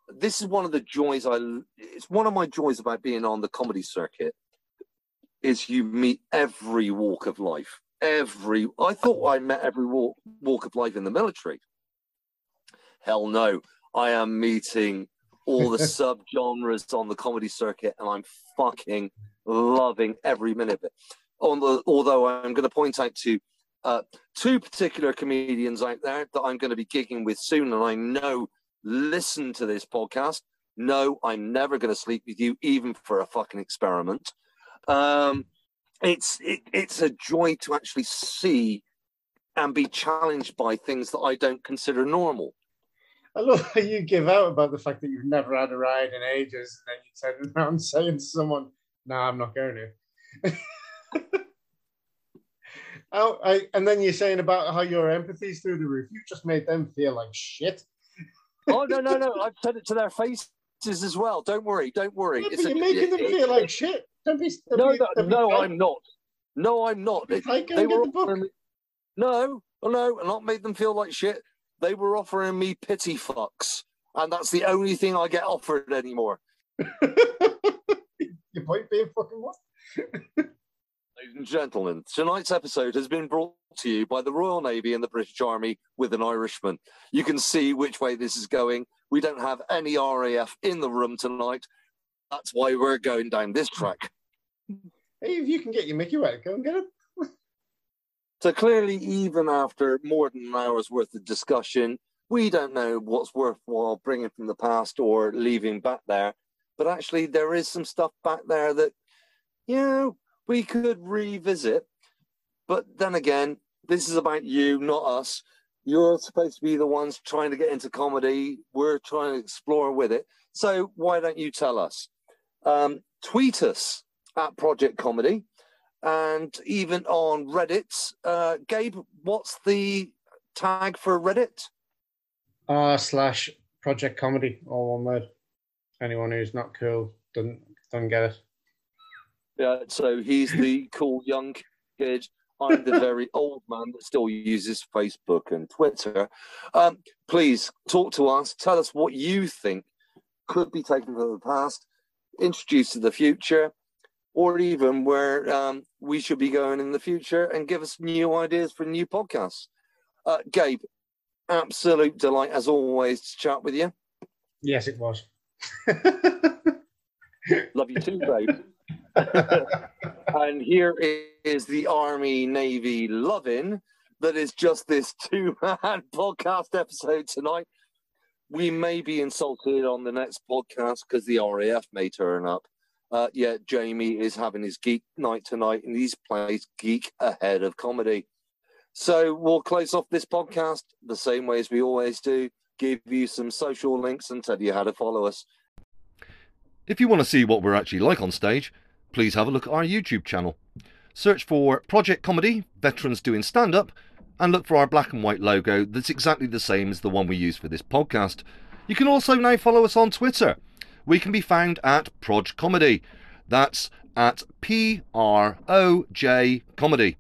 This is one of the joys I. It's one of my joys about being on the comedy circuit. Is you meet every walk of life. Every. I thought I met every walk walk of life in the military. Hell no! I am meeting all the subgenres on the comedy circuit, and I'm fucking loving every minute of it. The, although I'm going to point out to uh, two particular comedians out there that I'm going to be gigging with soon, and I know listen to this podcast. No, I'm never going to sleep with you, even for a fucking experiment. Um, it's it, it's a joy to actually see and be challenged by things that I don't consider normal. I love how you give out about the fact that you've never had a ride in ages, and then you turn around saying to someone, "No, I'm not going to." Oh, I, and then you're saying about how your empathy's through the roof. You just made them feel like shit. oh no, no, no! I've said it to their faces as well. Don't worry, don't worry. Yeah, you're a, making it, them it, feel like shit. Don't be. Don't no, be, no, no I'm not. No, I'm not. It, they were offering me, no, no, not made them feel like shit. They were offering me pity fucks, and that's the only thing I get offered anymore. Your point being fucking what? Ladies and gentlemen, tonight's episode has been brought to you by the Royal Navy and the British Army with an Irishman. You can see which way this is going. We don't have any RAF in the room tonight. That's why we're going down this track. Hey, if you can get your Mickey wet, go and get it. so clearly, even after more than an hour's worth of discussion, we don't know what's worthwhile bringing from the past or leaving back there. But actually, there is some stuff back there that, you know, we could revisit. But then again, this is about you, not us. You're supposed to be the ones trying to get into comedy. We're trying to explore with it. So why don't you tell us? Um, tweet us at Project Comedy and even on Reddit. Uh, Gabe, what's the tag for Reddit? R slash Project Comedy, all one word. Anyone who's not cool doesn't, doesn't get it. Yeah, so he's the cool young kid. I'm the very old man that still uses Facebook and Twitter. Um, please talk to us. Tell us what you think could be taken from the past, introduced to the future, or even where um, we should be going in the future, and give us new ideas for new podcasts. Uh, Gabe, absolute delight as always to chat with you. Yes, it was. Love you too, babe. and here is the Army Navy loving that is just this two man podcast episode tonight. We may be insulted on the next podcast because the RAF may turn up. Uh, yeah, Jamie is having his geek night tonight and he's plays geek ahead of comedy. So we'll close off this podcast the same way as we always do give you some social links and tell you how to follow us. If you want to see what we're actually like on stage, please have a look at our YouTube channel. Search for Project Comedy, Veterans Doing Stand Up, and look for our black and white logo that's exactly the same as the one we use for this podcast. You can also now follow us on Twitter. We can be found at Proj Comedy. That's at P R O J Comedy.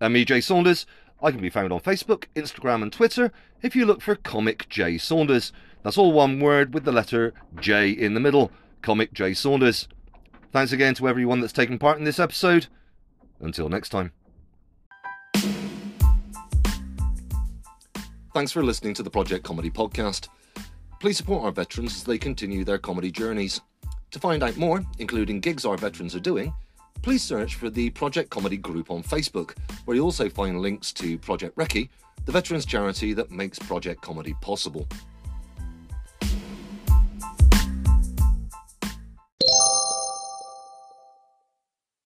I'm E. J. Saunders. I can be found on Facebook, Instagram, and Twitter if you look for Comic J Saunders. That's all one word with the letter J in the middle. Comic J Saunders. Thanks again to everyone that's taken part in this episode. Until next time. Thanks for listening to the Project Comedy Podcast. Please support our veterans as they continue their comedy journeys. To find out more, including gigs our veterans are doing, please search for the Project Comedy group on Facebook, where you'll also find links to Project Recce, the veterans charity that makes Project Comedy possible.